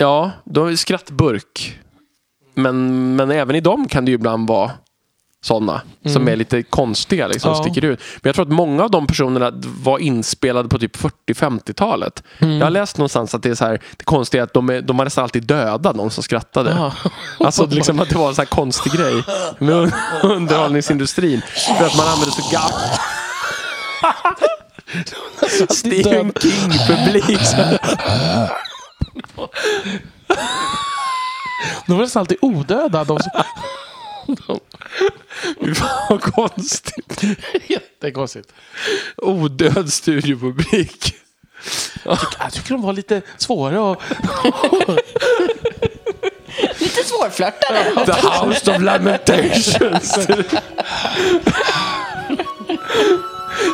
Ja, då är det skrattburk. Men, men även i dem kan det ju ibland vara sådana som är lite konstiga, liksom, Ja. sticker ut. Men jag tror att många av de personerna var inspelade på typ 40-50-talet. Jag har läst någonstans att det är så här, det konstiga är att de, är, de var nästan alltid döda, de som skrattade. Ja. Alltså liksom att det var en sån här konstig grej med un- underhållningsindustrin. För att man använder så gaff... Stephen King-publik. De var nästan alltid odöda. De som... Fy fan vad konstigt. Jättekonstigt. Odöd studiopublik. Jag tycker de var lite svåra att... Lite svårflörtade. The House of Lamentations.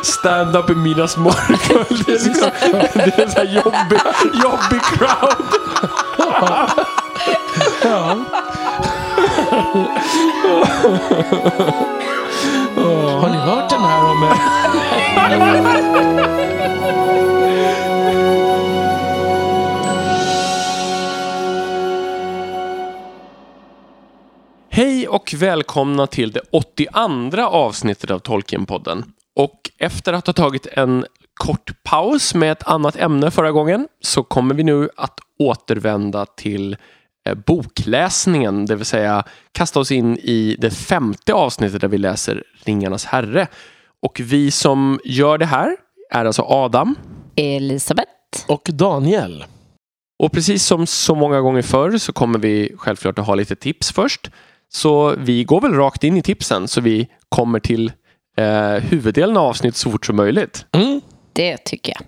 Stand up i Minas Morgul. Det är, liksom, det är en sån här jobbig, jobbig crowd. Har ni hört den här om... Hej och välkomna till det 82 avsnittet av Tolkienpodden. Och efter att ha tagit en kort paus med ett annat ämne förra gången så kommer vi nu att återvända till eh, bokläsningen, det vill säga kasta oss in i det femte avsnittet där vi läser Ringarnas herre. Och vi som gör det här är alltså Adam. Elisabeth. Och Daniel. Och precis som så många gånger förr så kommer vi självklart att ha lite tips först. Så vi går väl rakt in i tipsen så vi kommer till eh, huvuddelen av avsnittet så fort som möjligt. Mm. Det tycker jag.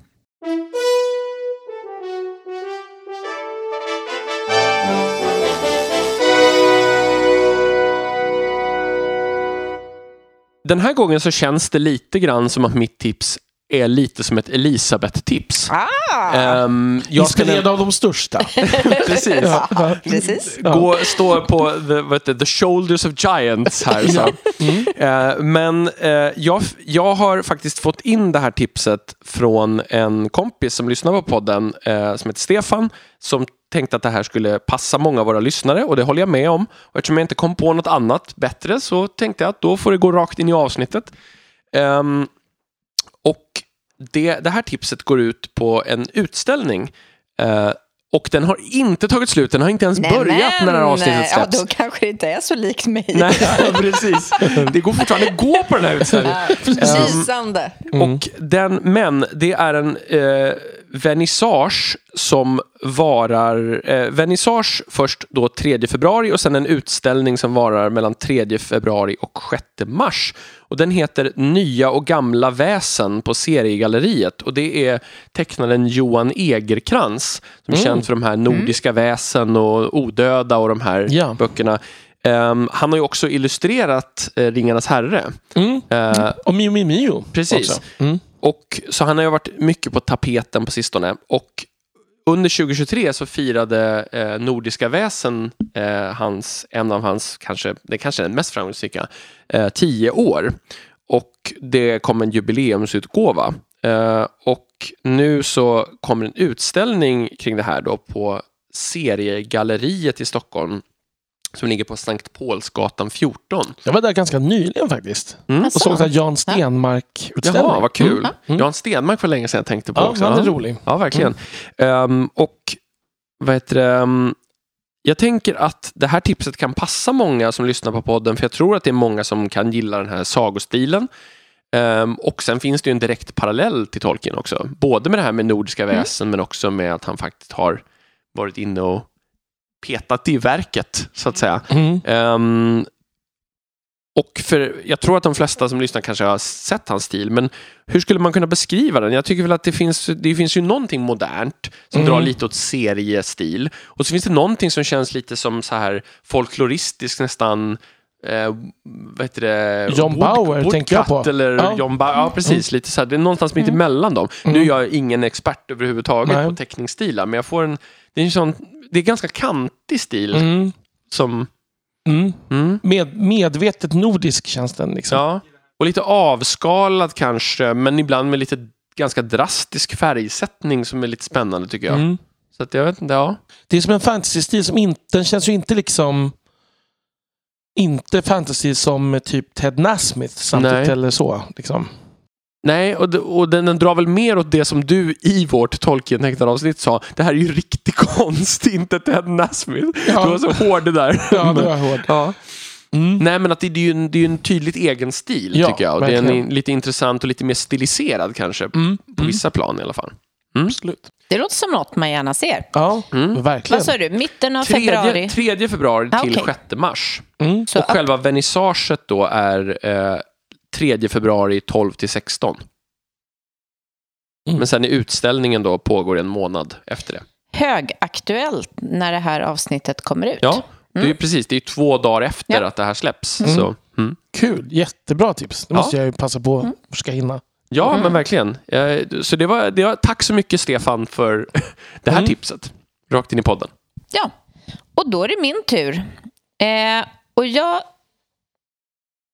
Den här gången så känns det lite grann som att mitt tips är lite som ett Elisabeth-tips. Ah! Jag ska Inspirerad av de största. precis. Ja, precis. Gå, står på the, the shoulders of giants här. Så. Eh, men eh, jag, jag har faktiskt fått in det här tipset från en kompis som lyssnar på podden eh, som heter Stefan som tänkte att det här skulle passa många av våra lyssnare och det håller jag med om. Och eftersom jag inte kom på något annat bättre så tänkte jag att då får det gå rakt in i avsnittet. Ehm, och det, det här tipset går ut på en utställning eh, och den har inte tagit slut, den har inte ens börjat när det här avsnittet ja, släpps. då kanske det inte är så likt mig. Nej, precis. Det går fortfarande att gå på den här utställningen. Lysande. Och den, men det är en eh, vernissage som varar, eh, vernissage först då 3 februari och sen en utställning som varar mellan 3 februari och 6 mars. Och den heter Nya och gamla väsen på Seriegalleriet och det är tecknaren Johan Egerkrans som är känd för de här Nordiska väsen och Odöda och de här Ja. böckerna. Ehm, han har ju också illustrerat eh, Ringarnas herre. Mm. Eh, Och Mio Mio Mio. Precis. Mm och, så han har ju varit mycket på tapeten på sistone. Och under 2023 så firade eh, Nordiska väsen eh, hans, en av hans, kanske, det kanske är den mest framgångsrika, eh, tio år. Och det kom en jubileumsutgåva. Eh, och nu så kommer en utställning kring det här då på Seriegalleriet i Stockholm som ligger på Sankt Paulsgatan 14. Jag var där ganska nyligen faktiskt. Mm. Och såg här Jan Stenmark-utställning. Jaha, vad kul. Mm. Jan Stenmark för länge sedan jag tänkte på Ja, också. han är rolig. Ja, verkligen. Ehm, och vad heter det? ehm, jag tänker att det här tipset kan passa många som lyssnar på podden, för jag tror att det är många som kan gilla den här sagostilen. Ehm, och sen finns det ju en direkt parallell till Tolkien också. Både med det här med nordiska väsen, men också med att han faktiskt har varit inne och petat i verket, så att säga. Mm. Ehm, och för, jag tror att de flesta som lyssnar kanske har sett hans stil, men hur skulle man kunna beskriva den? Jag tycker väl att det finns, det finns ju någonting modernt som Mm. drar lite åt seriestil. Och så finns det någonting som känns lite som så här folkloristisk nästan. Eh, vad heter det? John Bauer tänker jag på. Eller Ja. John Bauer, ja precis. Lite så här, det är någonstans mitt emellan dem. Nu är jag ingen expert överhuvudtaget Nej. på teckningsstilar, men jag får en, det är en sån, det är ganska kantig stil Mm. som, Mm. mm, Med, medvetet nordisk känns den. Liksom. Ja, och lite avskalad kanske, men ibland med lite ganska drastisk färgsättning som är lite spännande tycker jag. Mm. Så att jag vet inte, ja. Det är som en fantasy-stil som inte, den känns ju inte liksom inte fantasy som typ Ted Nasmith samtidigt Nej. eller så. Liksom. Nej, och, och den, den drar väl mer åt det som du i vårt Tolkien-avsnitt sa. Det här är ju riktig konst, inte Ted Nasmith. Ja. Du var så hård det där. Ja, det var hårt. Ja. Mm. Nej, men att det, det är ju en, det är ju en tydligt egen stil, Ja, tycker jag. Och Det är en, verkligen. lite intressant och lite mer stiliserad kanske. Mm. På vissa plan i alla fall. Absolut. Det låter som något man gärna ser. Ja, Mm. verkligen. Vad sa du? Mitten av februari? Tredje, 3 februari Ah, till okej. 6 mars. Mm. Så och själva vernissaget då är eh, 3 februari 12 till 16. Mm. Men sen är utställningen då pågår en månad efter det. högaktuellt när det här avsnittet kommer ut. Ja, det är ju precis. Det är två dagar efter Ja. att det här släpps. Mm. Så, mm. Kul, jättebra tips. Det Ja. måste jag ju passa på Mm. att försöka hinna. Ja, Mm. men verkligen. Eh, Så det var, det var, tack så mycket Stefan för det här Mm. tipset. Rakt in i podden. Ja, och då är det min tur. Eh, och jag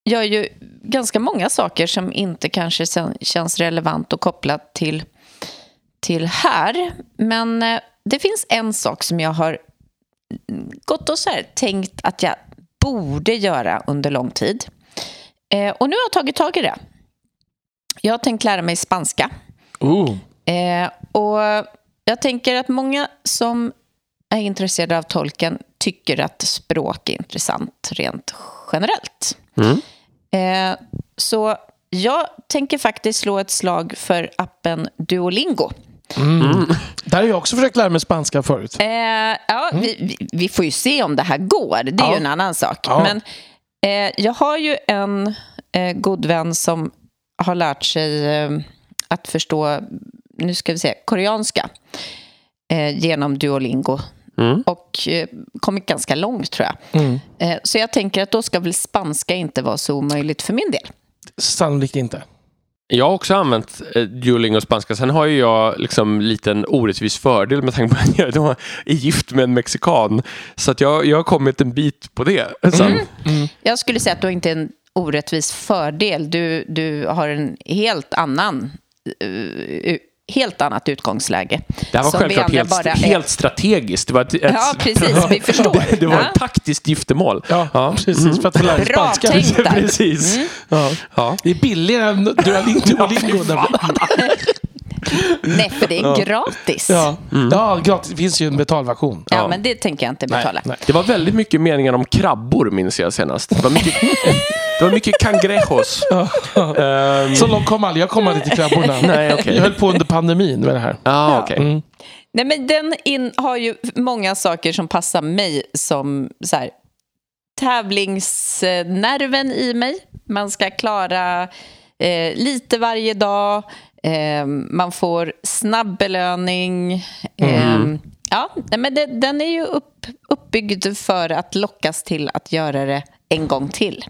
gör ju ganska många saker som inte kanske känns relevant och kopplat till, till här. Men eh, det finns en sak som jag har gått och så här, tänkt att jag borde göra under lång tid. Eh, och nu har jag tagit tag i det. Jag har tänkt lära mig spanska. Oh. Eh, och jag tänker att många som är intresserade av tolken tycker att språk är intressant rent generellt. Mm. Eh, så jag tänker faktiskt slå ett slag för appen Duolingo. Mm. Där har jag också försökt lära mig spanska förut. Eh, ja, vi, vi, vi får ju se om det här går. Det är Ja. ju en annan sak. Ja. Men eh, jag har ju en eh, god vän som har lärt sig eh, att förstå, nu ska vi se, koreanska eh, genom Duolingo. Mm. Och eh, kommit ganska långt, tror jag. Mm. Eh, så jag tänker att då ska väl spanska inte vara så omöjligt för min del. Sannolikt inte. Jag har också använt eh, Duolingo och spanska. Sen har ju jag liksom liten orättvis fördel med tanke på att jag är gift med en mexikan. Så att jag, jag har kommit en bit på det. Sen. Mm. Jag skulle säga att du inte är en orättvis fördel. Du, du har en helt annan eh, helt annat utgångsläge. Det här var självklart helt, bara helt strategiskt. Det var ett, ett, Ja, precis. Vi förstår. Det, det var Ja. ett taktiskt giftermål. Ja, Ja. precis. För att få lära sig Bra spanska. tänkt där. precis. Ja. Ja. Det är billigare än Duolingo. Nej, för det är gratis. Ja, ja. ja, gratis. Det finns ju en betalversion. Ja. men det tänker jag inte betala. nej. Det var väldigt mycket meningar om krabbor minns jag senast. Det var mycket, det var mycket cangrejos. Ehm, Så långt kom aldrig. Jag kom aldrig till krabborna. Nej, okej. Jag höll på under pandemin med det här. Ja, okej. Mm. Nej, men den in, har ju många saker som passar mig som så här, tävlingsnerven i mig. Man ska klara eh, lite varje dag. Eh, man får snabb belöning. Eh, ja, nej, men det, den är ju upp, uppbyggd för att lockas till att göra det en gång till.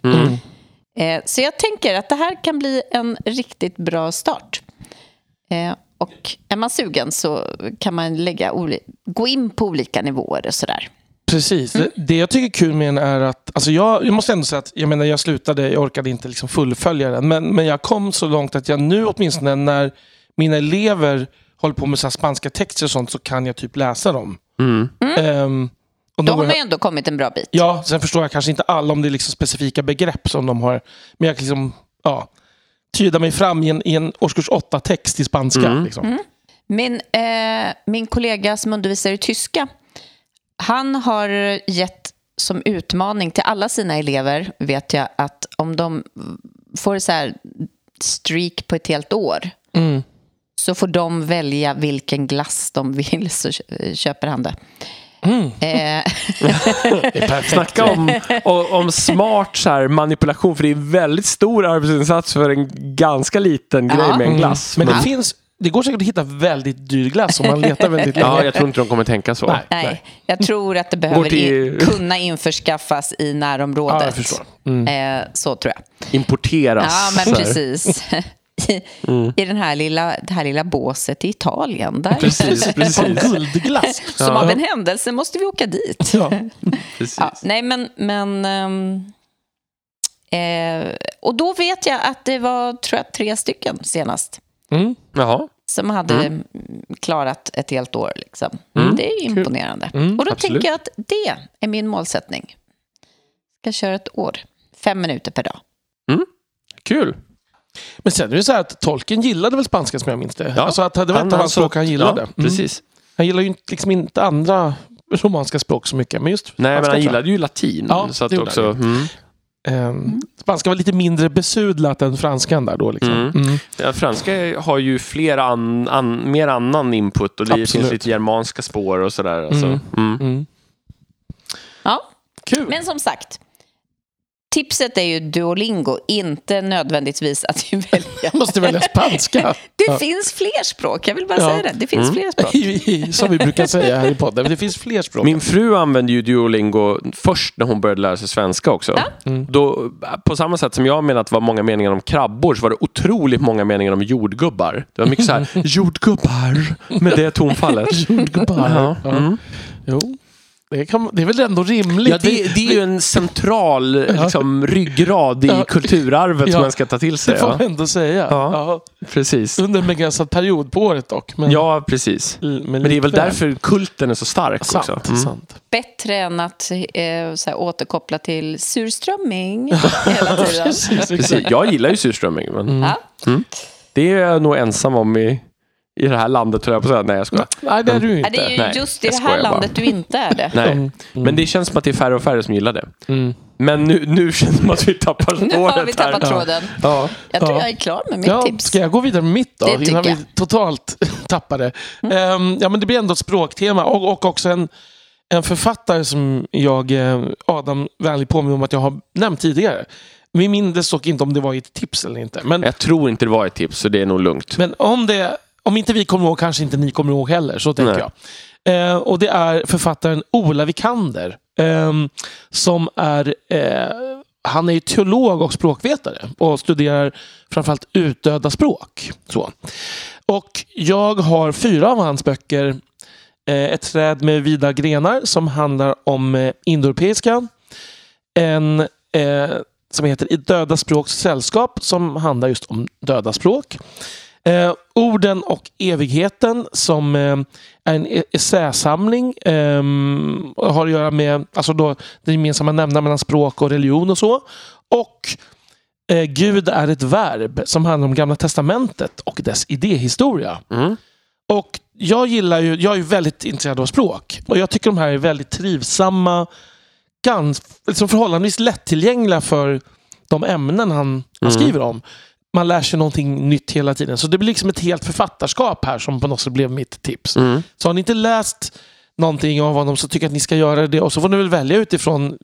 Eh, så jag tänker att det här kan bli en riktigt bra start. Eh, och är man sugen så kan man lägga gå in på olika nivåer och sådär. Precis. Det, det jag tycker är kul med den är att, alltså jag, jag måste ändå säga att, jag menar jag slutade, jag orkade inte liksom fullfölja den, men, men jag kom så långt att jag nu åtminstone när mina elever håller på med så här spanska texter och sånt så kan jag typ läsa dem. Mm. Ehm, och Då då har man jag, ändå kommit en bra bit. ja, sen förstår jag kanske inte alla om det är liksom specifika begrepp som de har, men jag kan liksom, ja, tyda mig fram i en, i en årskurs 8-text i spanska. Mm. Liksom. Min, eh, min kollega som undervisar i tyska, han har gett som utmaning till alla sina elever, vet jag, att om de får så här streak på ett helt år Mm. så får de välja vilken glass de vill, så kö- köper han det. Mm. Eh. Snacka om, om, om smart så här, manipulation, för det är en väldigt stor arbetsinsats för en ganska liten Ja. grej med en Mm. glass. Men det finns, det går säkert att hitta väldigt dyr glass om man letar väldigt länge. Ja, jag tror inte de kommer tänka så. Nej. nej, jag tror att det behöver till- in, kunna införskaffas i närområdet. Ja, jag förstår. Mm. Eh, så tror jag. Importeras. Ja, men precis. I, I den här lilla, det här lilla båset i Italien. Där. Precis, precis. Guldglass. Som av en händelse måste vi åka dit. Ja. precis. Ja, nej, men... men ehm, eh, och då vet jag att det var, tror jag, tre stycken senast. Mm. Jaha. som hade mm. klarat ett helt år. Liksom. Mm. Det är imponerande. Mm, och då absolut. tänker jag att det är min målsättning. Jag ska köra ett år, fem minuter per dag. Mm. Kul. Men sen är det så här att tolken gillade väl spanska som jag minns det. Ja. Alltså att det var ett av hans språk han gillade. Ja, mm. precis. Han gillar ju liksom inte andra romanska språk så mycket. Men just Nej, men han gillade ju latin. Ja, så att det också, mm. Um, spanska var lite mindre besudlat än franskan där då. Liksom. Mm. Mm. Ja, franska har ju fler an, an, mer annan input och det Absolut. finns lite germanska spår och sådär. Alltså. Mm. mm. mm. Ja, Kul. men som sagt, Tipset är ju Duolingo, inte nödvändigtvis att du väljer... måste välja spanska. det ja. finns fler språk, jag vill bara ja. säga det. Det finns mm. fler språk. Som vi brukar säga här i podden, det finns fler språk. Min fru använde ju Duolingo först när hon började lära sig svenska också. Ja. Mm. Då, på samma sätt som jag menar att det var många meningar om krabbor så var det otroligt många meningar om jordgubbar. Det var mycket så här, jordgubbar, med det tonfallet. jordgubbar. Ja. Mm. Jo. Det, kan, det är väl ändå rimligt? Ja, det, det är ju en central liksom, ryggrad i ja. kulturarvet ja. som man ska ta till sig. Det får man ändå säga. Ja. Precis. Under en begränsad period på året dock. Men, ja, precis. Men, men det är väl därför kulten är så stark sant, också. Mm. Sant. Bättre än att eh, så återkoppla till surströmming hela tiden. precis, precis. Jag gillar ju surströmming. Men... Mm. Mm. Det är jag nog ensam om i i det här landet tror jag på att. Nej jag skojar. Nej det är du inte. det är ju Nej, just i det här landet bara. du inte är det. Nej, mm. men det känns som att det är färre och färre som gillar det. Mm. Men nu, nu känns det som att vi tappar spåret Nu har vi tappat här. tråden. Ja. Jag tror jag är klar med mitt ja, tips. Ska jag gå vidare med mitt då? Det innan vi totalt tappar det. Mm. Um, ja, men det blir ändå ett språktema och, och också en, en författare som jag, eh, Adam, vänligt påminner om att jag har nämnt tidigare. Vi minns dock inte om det var ett tips eller inte. Men, jag tror inte det var ett tips, så det är nog lugnt. Men om det om inte vi kommer ihåg kanske inte ni kommer ihåg heller. Så tänker Nej. jag. Eh, och det är författaren Ola Vikander. Eh, som är eh, han är teolog och språkvetare och studerar framförallt utdöda språk. Så. Och jag har fyra av hans böcker. Eh, ett träd med vida grenar som handlar om eh, indoeuropeiska. En eh, som heter I döda språks sällskap som handlar just om döda språk. Eh, orden och evigheten som eh, är en e-, essäsamling. Eh, har att göra med alltså då, den gemensamma nämnaren mellan språk och religion och så. Och eh, Gud är ett verb som handlar om Gamla Testamentet och dess idéhistoria. Mm. Och jag gillar ju, jag är väldigt intresserad av språk och jag tycker de här är väldigt trivsamma, gans, liksom förhållandevis lättillgängliga för de ämnen han, mm. han skriver om man lär sig någonting nytt hela tiden. Så det blir liksom ett helt författarskap här som på något sätt blev mitt tips. Mm. Så har ni inte läst någonting av honom så tycker jag att ni ska göra det. Och så får ni väl välja utifrån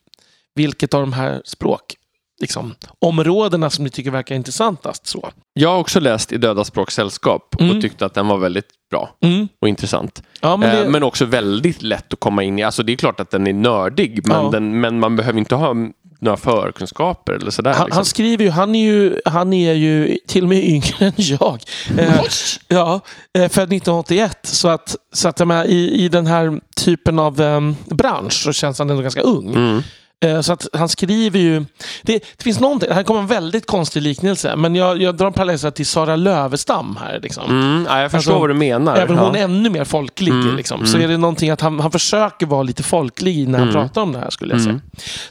vilket av de här språk liksom, områdena som ni tycker verkar intressantast. Så. Jag har också läst I döda språk sällskap mm. och tyckte att den var väldigt bra mm. och intressant. Ja, men, det... eh, men, också väldigt lätt att komma in i. Alltså det är klart att den är nördig men, ja. den, men man behöver inte ha några förkunskaper eller sådär. Han, liksom. han, skriver ju, han är ju, han är ju till och med yngre än jag. Eh, ja, eh, född 1981. Så att, så att med, i, i den här typen av eh, bransch så känns han ändå ganska ung. Mm. Eh, så att han skriver ju... Det, det finns någonting, här kommer en väldigt konstig liknelse, men jag, jag drar parallell till Sara Lövestam här. Liksom. Mm, ja, jag förstår alltså, vad du menar. Även om hon är ännu mer folklig, mm, liksom, mm. så är det någonting att han, han försöker vara lite folklig när han mm. pratar om det här, skulle jag säga. Mm.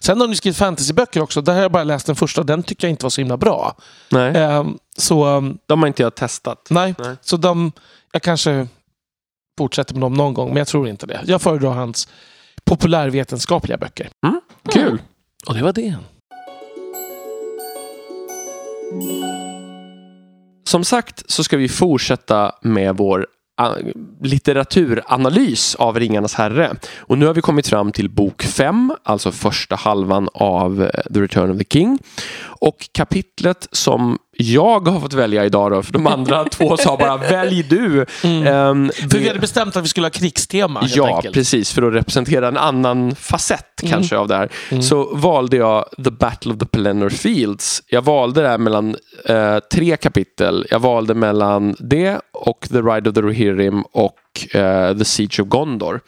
Sen har ni skrivit fantasyböcker också. Där har jag bara läst den första, den tycker jag inte var så himla bra. Nej. Eh, så, de har inte jag testat. Nej, nej. så de... Jag kanske fortsätter med dem någon gång, men jag tror inte det. Jag föredrar hans populärvetenskapliga böcker. Mm, kul! Och det var det. Som sagt så ska vi fortsätta med vår litteraturanalys av Ringarnas herre. Och nu har vi kommit fram till bok 5, alltså första halvan av eh, The Return of the King. Och kapitlet som jag har fått välja idag då, för de andra två sa bara välj du. Mm. Um, för vi hade bestämt att vi skulle ha krigstema. Ja, enkelt. precis, för att representera en annan facett mm. kanske av det här. Mm. Så valde jag The Battle of the Pelennor Fields. Jag valde det här mellan uh, tre kapitel. Jag valde mellan det och The Ride of the Rohirrim och uh, The Siege of Gondor.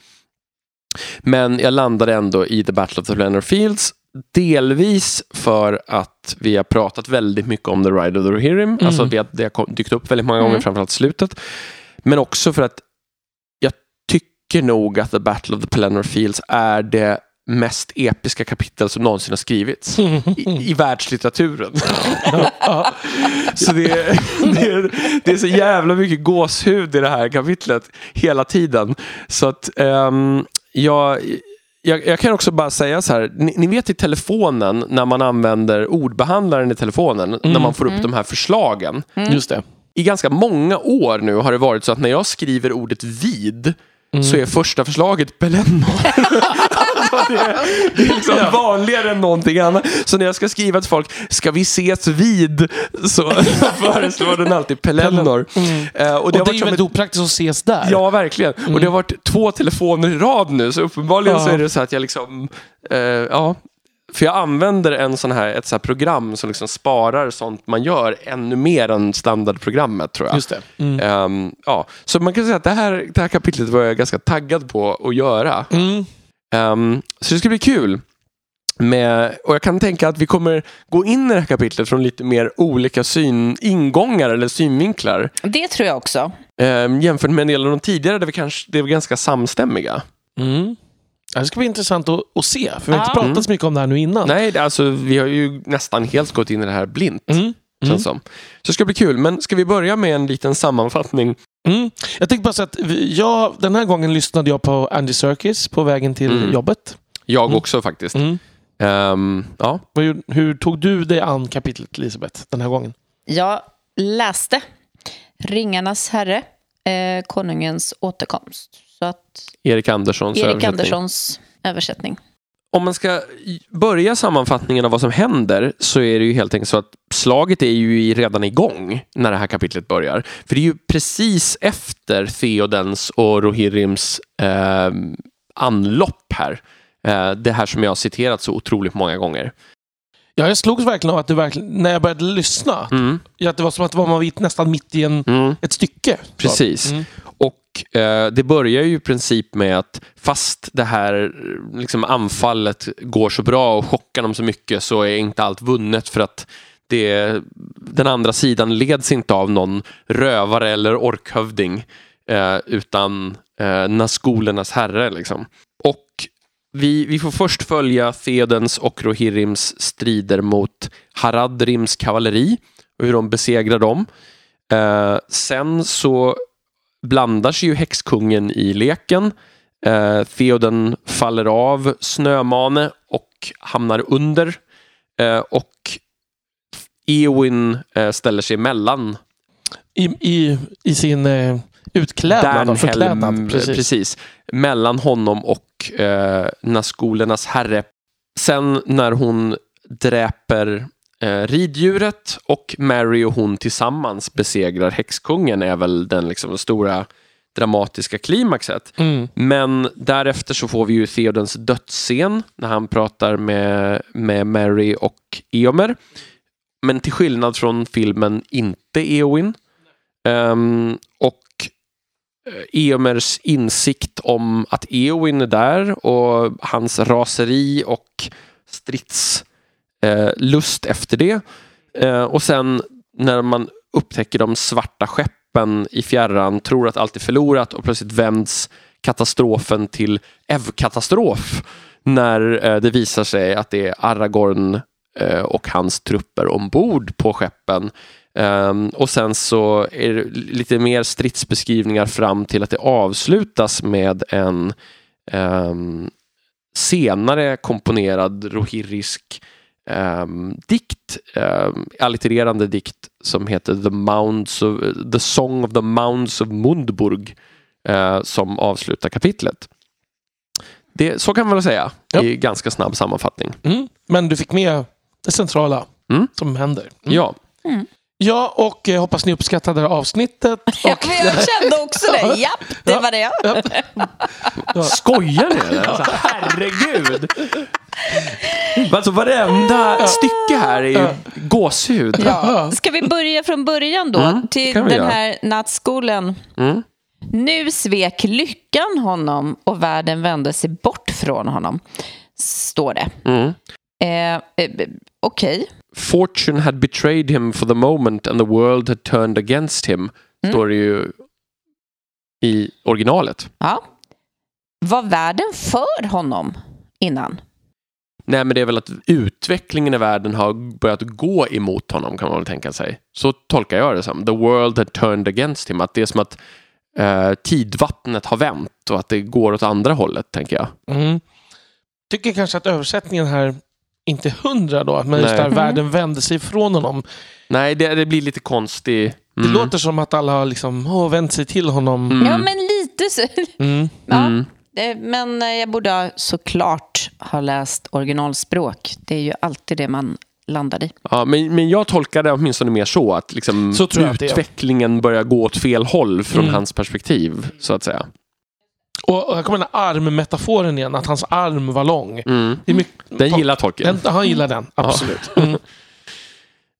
Men jag landade ändå i The Battle of the Pelennor Fields delvis för att vi har pratat väldigt mycket om The Ride of the Rohirrim. Alltså att vi har, det har dykt upp väldigt många gånger, Mm. framförallt slutet. Men också för att jag tycker nog att The Battle of the Pelennor Fields är det mest episka kapitel som någonsin har skrivits i, i världslitteraturen. Så det är, det, är, det är så jävla mycket gåshud i det här kapitlet hela tiden. Så att ehm, jag, jag, jag kan också bara säga så här, ni, ni vet i telefonen när man använder ordbehandlaren i telefonen, när man får upp de här förslagen. Just det. I ganska många år nu har det varit så att när jag skriver ordet vid så är första förslaget Pelennor. det, är, det liksom vanligare än någonting annat. Så när jag ska skriva till folk, ska vi ses vid? Så föreslår den alltid Pelennor. Eh, och Och det det, har är ju väldigt ett opraktiskt att ses där. Ja, verkligen. Och det har varit två telefoner i rad nu, så uppenbarligen Ja. så är det så att jag liksom, eh, ja. För jag använder en sån här, ett sånt här program som liksom sparar sånt man gör ännu mer än standardprogrammet tror jag. Just det. Mm. Ehm, ja. Så man kan säga att det här, det här kapitlet var jag ganska taggad på att göra. Mm. Ehm, så det ska bli kul. Med, och jag kan tänka att vi kommer gå in i det här kapitlet från lite mer olika syn, ingångar eller synvinklar. Det tror jag också. Um, jämfört med en del av de tidigare där vi kanske det är ganska samstämmiga. Mm. Det ska bli intressant att, att se, för vi har inte pratat så mycket om det här nu innan. Nej, alltså, vi har ju nästan helt gått in i det här blint. Mm. Känns som. Så det ska bli kul. Men ska vi börja med en liten sammanfattning? Mm. Jag tänkte bara säga att jag, den här gången lyssnade jag på Andy Serkis på vägen till Mm. jobbet. Jag Mm. också faktiskt. Mm. Ehm, ja. Gjorde- Hur tog du dig an kapitlet, Elisabeth, den här gången? Jag läste Ringarnas herre, eh, konungens återkomst. Så att Erik Anderssons Erik översättning. Anderssons översättning. Om man ska börja sammanfattningen av vad som händer så är det ju helt enkelt så att slaget är ju redan igång när det här kapitlet börjar. För det är ju precis efter Theodens och Rohirrims eh, anlopp här. Eh, det här som jag har citerat så otroligt många gånger. Ja, jag slogs verkligen av att det verkligen, när jag började lyssna, Mm, att det var som att man var nästan mitt i en, mm. ett stycke. Precis. Mm. Eh, det börjar ju i princip med att fast det här liksom, anfallet går så bra och chockar dem så mycket så är inte allt vunnet för att det, den andra sidan leds inte av någon rövare eller orkhövding eh, utan eh, herre. Liksom. Och vi, vi får först följa Thedens och Rohirrims strider mot Haradrims kavalleri och hur de besegrar dem. Eh, sen så blandar sig ju häxkungen i leken. Eh, Theoden faller av Snömane och hamnar under. Eh, och Eowyn eh, ställer sig emellan I, i, I sin eh, utklädnad och förklädnad. Dernhelm, Precis. precis. mellan honom och eh, Nazgulernas herre. Sen när hon dräper eh, riddjuret och Mary och hon tillsammans besegrar häxkungen är väl den liksom, stora dramatiska klimaxet. Mm. Men därefter så får vi ju Theodens dödsscen när han pratar med, med Mary och Eomer. Men till skillnad från filmen inte Eowyn. Ehm, och eh, Eomers insikt om att Eowyn är där och hans raseri och stridslust eh, lust efter det. Eh, och sen när man upptäcker de svarta skeppen i fjärran, tror att allt är förlorat och plötsligt vänds katastrofen till Ev-katastrof när eh, det visar sig att det är Aragorn eh, och hans trupper ombord på skeppen. Um, och sen så är det lite mer stridsbeskrivningar fram till att det avslutas med en um, senare komponerad rohirrisk um, dikt, um, allittererande dikt som heter The, Mounds of, The Song of the Mounds of Mundburg eh, som avslutar kapitlet. Det, så kan man väl säga Ja. i ganska snabb sammanfattning. Mm. Men du fick med det centrala Mm. som händer. Mm. Ja, Ja, och eh, hoppas ni uppskattade det här avsnittet. Och, jag kände också det. Japp, det var det. skojar ni eller? Alltså, herregud! Alltså varenda stycke här är ju gåshud. Ja. Ska vi börja från början då? Mm, till den göra. här nattskolan. Mm. Nu svek lyckan honom och världen vände sig bort från honom. Står det. Mm. Eh, eh, Okej. Fortune had betrayed him for the moment and the world had turned against him. Mm. Står det ju i originalet. Ja. Var världen för honom innan? Nej, men det är väl att utvecklingen i världen har börjat gå emot honom kan man väl tänka sig. Så tolkar jag det som. The world had turned against him. Att det är som att eh, tidvattnet har vänt och att det går åt andra hållet, tänker jag. Mm. Tycker kanske att översättningen här inte hundra då, men just där Mm. världen vände sig ifrån honom. Nej, det, det blir lite konstigt. Det låter som att alla har liksom, åh, vänt sig till honom. Mm. Ja, men lite så. Mm. Ja. Eh, Men eh, jag borde såklart ha läst originalspråk. Det är ju alltid det man landar i. Ja, men, men jag tolkar det åtminstone mer så att liksom Så jag att utvecklingen börjar gå åt fel håll från Mm. hans perspektiv, så att säga. Och, och här kommer den här armmetaforen igen, att hans arm var lång. Mm. Det är mycket, Den gillar Tolkien. den, Han gillar den, absolut. Mm.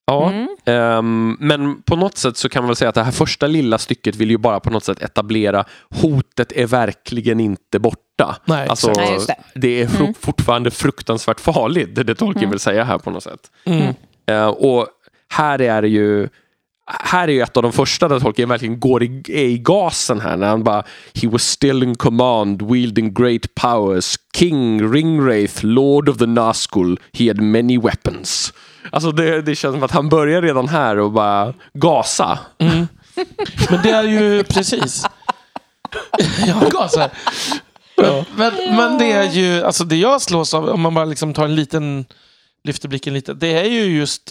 Ja, Mm. ehm, men på något sätt så kan man väl säga att det här första lilla stycket vill ju bara på något sätt etablera hotet är verkligen inte borta. Nej, alltså. Nej, det. det är fru- Mm. fortfarande fruktansvärt farligt, det det Tolkien Mm. vill säga här på något sätt. Mm. Eh, och här är det ju här är ju ett av de första där Tolkien verkligen går i, är i gasen här när han bara He was still in command, wielding great powers, King Ringwraith, Lord of the Nazgul, he had many weapons. Alltså det, det känns som att han börjar redan här och bara gasa. Mm. Men det är ju precis. Jag gasar. Men, men, men det är ju, alltså det jag slås av, om man bara liksom tar en liten, lyfter blicken lite, det är ju just,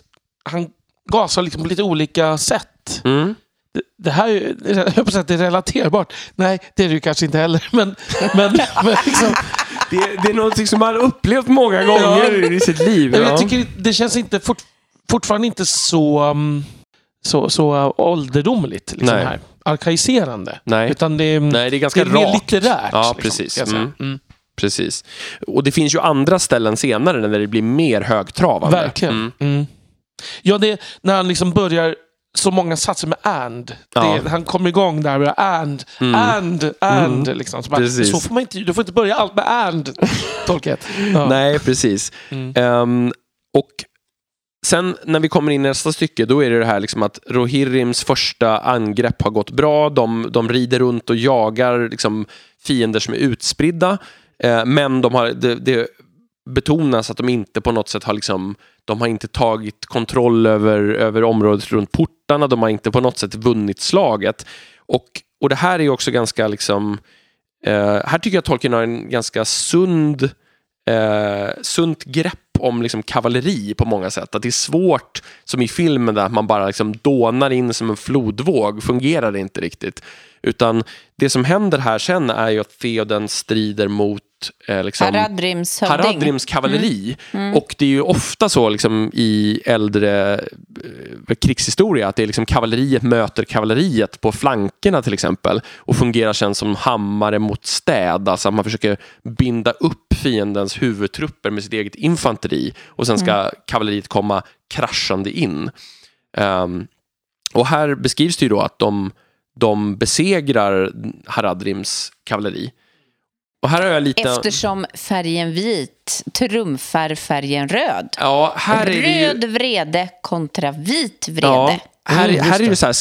han gasar liksom på lite olika sätt. Mm. Det, det här är jag på att det är relaterbart. Nej, det är det ju kanske inte heller. Men, men, men liksom, Det, det är någonting som man har upplevt många gånger i sitt liv. jag ja. tycker det känns inte fort, fortfarande inte så, um, så, så ålderdomligt. Liksom Nej. här. Arkaiserande. Nej. Utan det är, Nej, det är ganska det är mer rakt. litterärt. Ja, liksom, precis. jag. Mm. Mm. Precis. Och det finns ju andra ställen senare där det blir mer högtravande. Verkligen. Mm. Mm. Ja, det, när han liksom börjar så många satser med and. Ja. Det, han kommer igång där med and, Mm. and, and. Liksom. Så, bara, så får man inte, du får inte börja allt med and, Tolket. Ja. Nej, precis. Mm. Ehm, och sen när vi kommer in i nästa stycke, då är det det här liksom att Rohirrims första angrepp har gått bra. De, de rider runt och jagar liksom, fiender som är utspridda. Eh, men de har, det, det betonas att de inte på något sätt har liksom de har inte tagit kontroll över, över området runt hjältarna, De har inte på något sätt vunnit slaget. Och, och det här är också ganska liksom eh, här tycker jag att Tolkien har en ganska sund eh, sunt grepp om liksom kavalleri på många sätt. Att det är svårt, som i filmen där man bara liksom dånar in som en flodvåg, fungerar det inte riktigt. Utan det som händer här sen är ju att Theoden strider mot eh, liksom, Haradrims. Haradrims kavalleri. Mm. Och det är ju ofta så liksom, i äldre eh, krigshistoria att det är liksom kavalleriet möter kavalleriet på flankerna till exempel och fungerar sen som hammare mot städ. Alltså att man försöker binda upp fiendens huvudtrupper med sitt eget infanteri och sen ska kavalleriet komma kraschande in. Ehm, och här beskrivs det ju då att de, de besegrar Haradrims kavalleri. Och här har jag lite... Eftersom färgen vit trumfar färgen röd. Ja, här är ju... Röd vrede kontra vit vrede. Ja, här, Mm, här är det så här,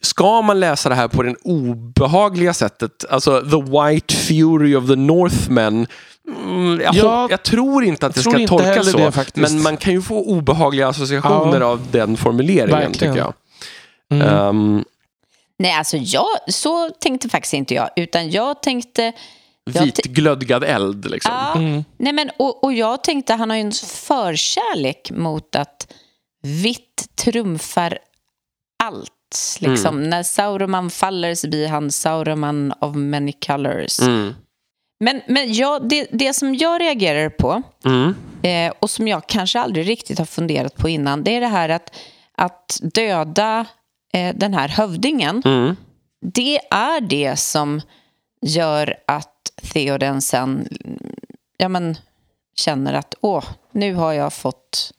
ska, man läsa det här på det obehagliga sättet, alltså the white fury of the Northmen, mm, jag, Ja, jag tror inte att det ska tolkas så, det faktiskt. men man kan ju få obehagliga associationer Ja. av den formuleringen, Verkligen. tycker jag. Mm. Ehm, Nej, alltså jag, så tänkte faktiskt inte jag. Utan jag tänkte... Jag vit glödgad eld, liksom. Ja, Mm. nej men, och, och jag tänkte han har ju en förkärlek mot att vitt trumfar allt. Liksom. Mm. När Sauroman faller så blir han Sauroman of many colors. Mm. Men, men jag, det, det som jag reagerar på Mm. eh, och som jag kanske aldrig riktigt har funderat på innan det är det här att, att döda eh, den här hövdingen. Mm. Det är det som gör att Theoden sen ja, men, känner att åh, nu har jag fått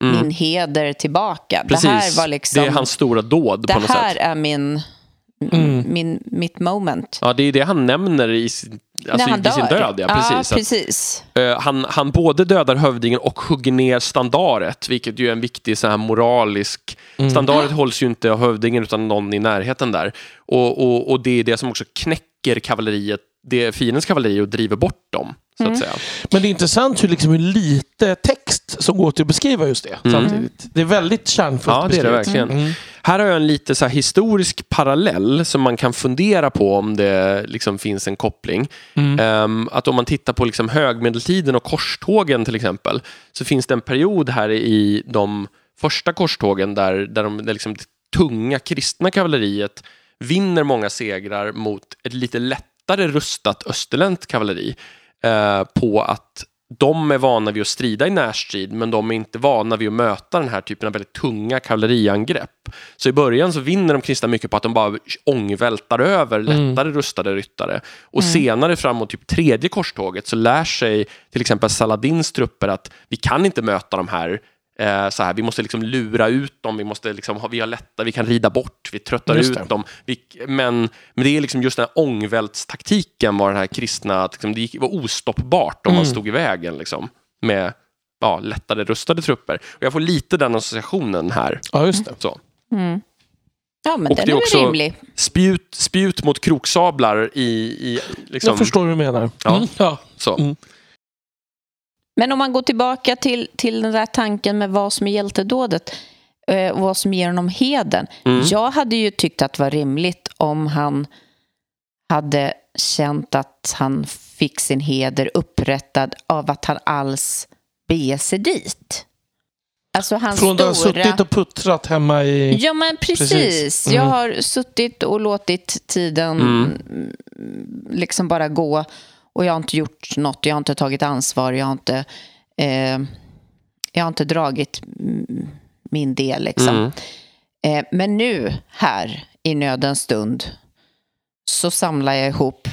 min heder tillbaka. Mm. Precis, Det här var liksom... det är hans stora dåd det på något här sätt. är min mm. min, mitt moment. Ja, det är det han nämner i sin, alltså När han i sin död. Ja, precis. Ja, Att, precis. eh, han, han både dödar hövdingen och hugger ner standaret, vilket ju är en viktig så här moralisk... Standaret hålls ju inte av hövdingen utan någon i närheten där. Och, och, och det är det som också knäcker kavalleriet, det är fiendens kavalleri och driver bort dem. Så att säga. Men det är intressant hur, liksom, hur lite text som går till att beskriva just det. Samtidigt. Det är väldigt kärnfullt Ja, det är det verkligen. Här har jag en lite så här historisk parallell som man kan fundera på om det liksom finns en koppling. Ehm, att om man tittar på liksom högmedeltiden och korstågen till exempel så finns det en period här i de första korstågen där, där, de, där liksom det tunga kristna kavalleriet vinner många segrar mot ett lite lättare rustat österländskt kavalleri eh, på att de är vana vid att strida i närstrid men de är inte vana vid att möta den här typen av väldigt tunga kavalleriangrepp. Så i början så vinner de kristna mycket på att de bara ångvältar över lättare rustade ryttare. Och senare framåt typ tredje korståget så lär sig till exempel Saladins trupper att vi kan inte möta de här eh, så här, vi måste liksom lura ut dem, vi, måste liksom, ha- vi har lätta, vi kan rida bort, vi tröttar ut dem. Vi, men, men det är liksom just den här ångvältstaktiken var den här kristna, att liksom, det gick, var ostoppbart om man stod i vägen liksom, med ja, lättare rustade trupper. Och jag får lite den associationen här. Ja, just det. Så. Ja, men Och den det är också rimlig. spjut, spjut mot kroksablar i, i liksom, Jag förstår hur du menar. Ja. Mm. Ja. så. Men om man går tillbaka till, till den där tanken med vad som är hjältedådet eh, och vad som ger honom heden. Mm. Jag hade ju tyckt att det var rimligt om han hade känt att han fick sin heder upprättad av att han alls beger sig dit. Alltså hans Från att ha stora... suttit och puttrat hemma i... Ja, men precis. Precis. Jag Mm. har suttit och låtit tiden mm, liksom bara gå och jag har inte gjort något. Jag har inte tagit ansvar. Jag har inte, eh, jag har inte dragit min del. Liksom. Mm. Eh, men nu, här i nödens stund, så samlar jag ihop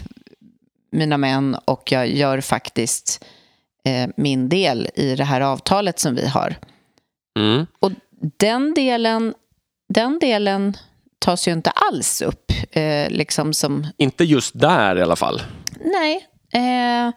mina män och jag gör faktiskt eh, min del i det här avtalet som vi har. Mm. Och den delen, den delen tas ju inte alls upp. Eh, liksom som, Inte just där i alla fall. nej, eh,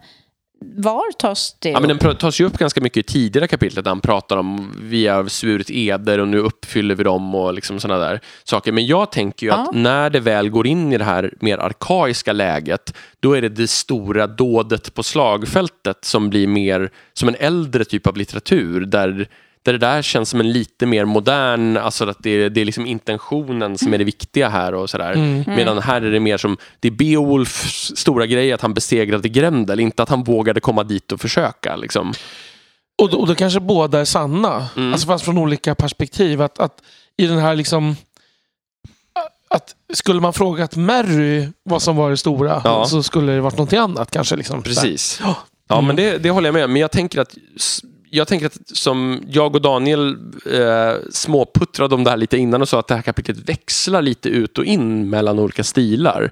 var tas det Ja, men upp? den pr- tas ju upp ganska mycket i tidigare kapitlet där han pratar om vi har svurit eder och nu uppfyller vi dem och liksom sådana där saker. Men jag tänker ju Ja. att när det väl går in i det här mer arkaiska läget då är det det stora dådet på slagfältet som blir mer som en äldre typ av litteratur där där det där känns som en lite mer modern, alltså att det är, det är liksom intentionen som är det viktiga här och sådär. Medan här är det mer som, det är Beowulfs stora grej att han besegrade Grendel, inte att han vågade komma dit och försöka. Liksom. Och då, och då kanske båda är sanna. Mm. Alltså fast från olika perspektiv. Att, att i den här liksom... Att skulle man frågat Mary vad som var det stora Ja. så skulle det varit någonting annat kanske. Liksom. Precis. Ja. Ja, men det, det håller jag med om. Men jag tänker att, jag tänker att som jag och Daniel eh, småputtrade om det här lite innan och sa att det här kapitlet växlar lite ut och in mellan olika stilar.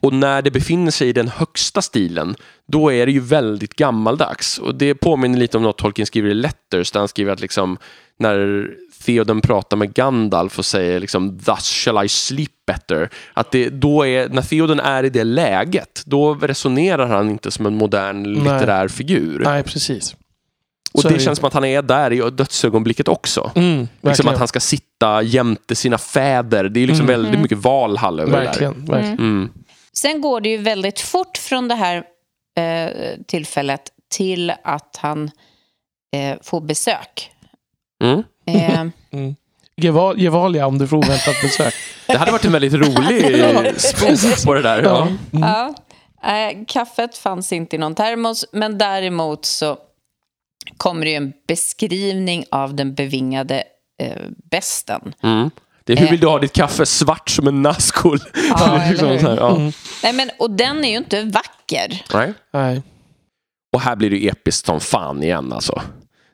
Och när det befinner sig i den högsta stilen, då är det ju väldigt gammaldags. Och det påminner lite om något Tolkien skriver i Letters, där han skriver att liksom, när Theoden pratar med Gandalf och säger liksom “Thus shall I sleep better”. Att det, då är, när Theoden är i det läget, då resonerar han inte som en modern litterär figur. Nej, precis. Och så det det. känns som att han är där i dödsögonblicket också. Mm, Liksom verkligen. att han ska sitta jämte sina fäder. Det är liksom väldigt mycket Valhall över verkligen, det verkligen. där. Mm. Sen går det ju väldigt fort från det här eh, tillfället till att han eh, får besök. Mm. Eh, Geval, Gevalia om du får oväntat besök. Det hade varit en väldigt rolig spoof på det där. Ja. Ja. Eh, kaffet fanns inte i någon termos, men däremot så kommer det ju en beskrivning av den bevingade eh, besten. Mm. Det är, hur vill du ha ditt kaffe? Svart som en Nazgul. Ja, liksom hur? så här, ja. Nej, men, och den är ju inte vacker. Nej. Nej. Och här blir det episkt som fan igen alltså.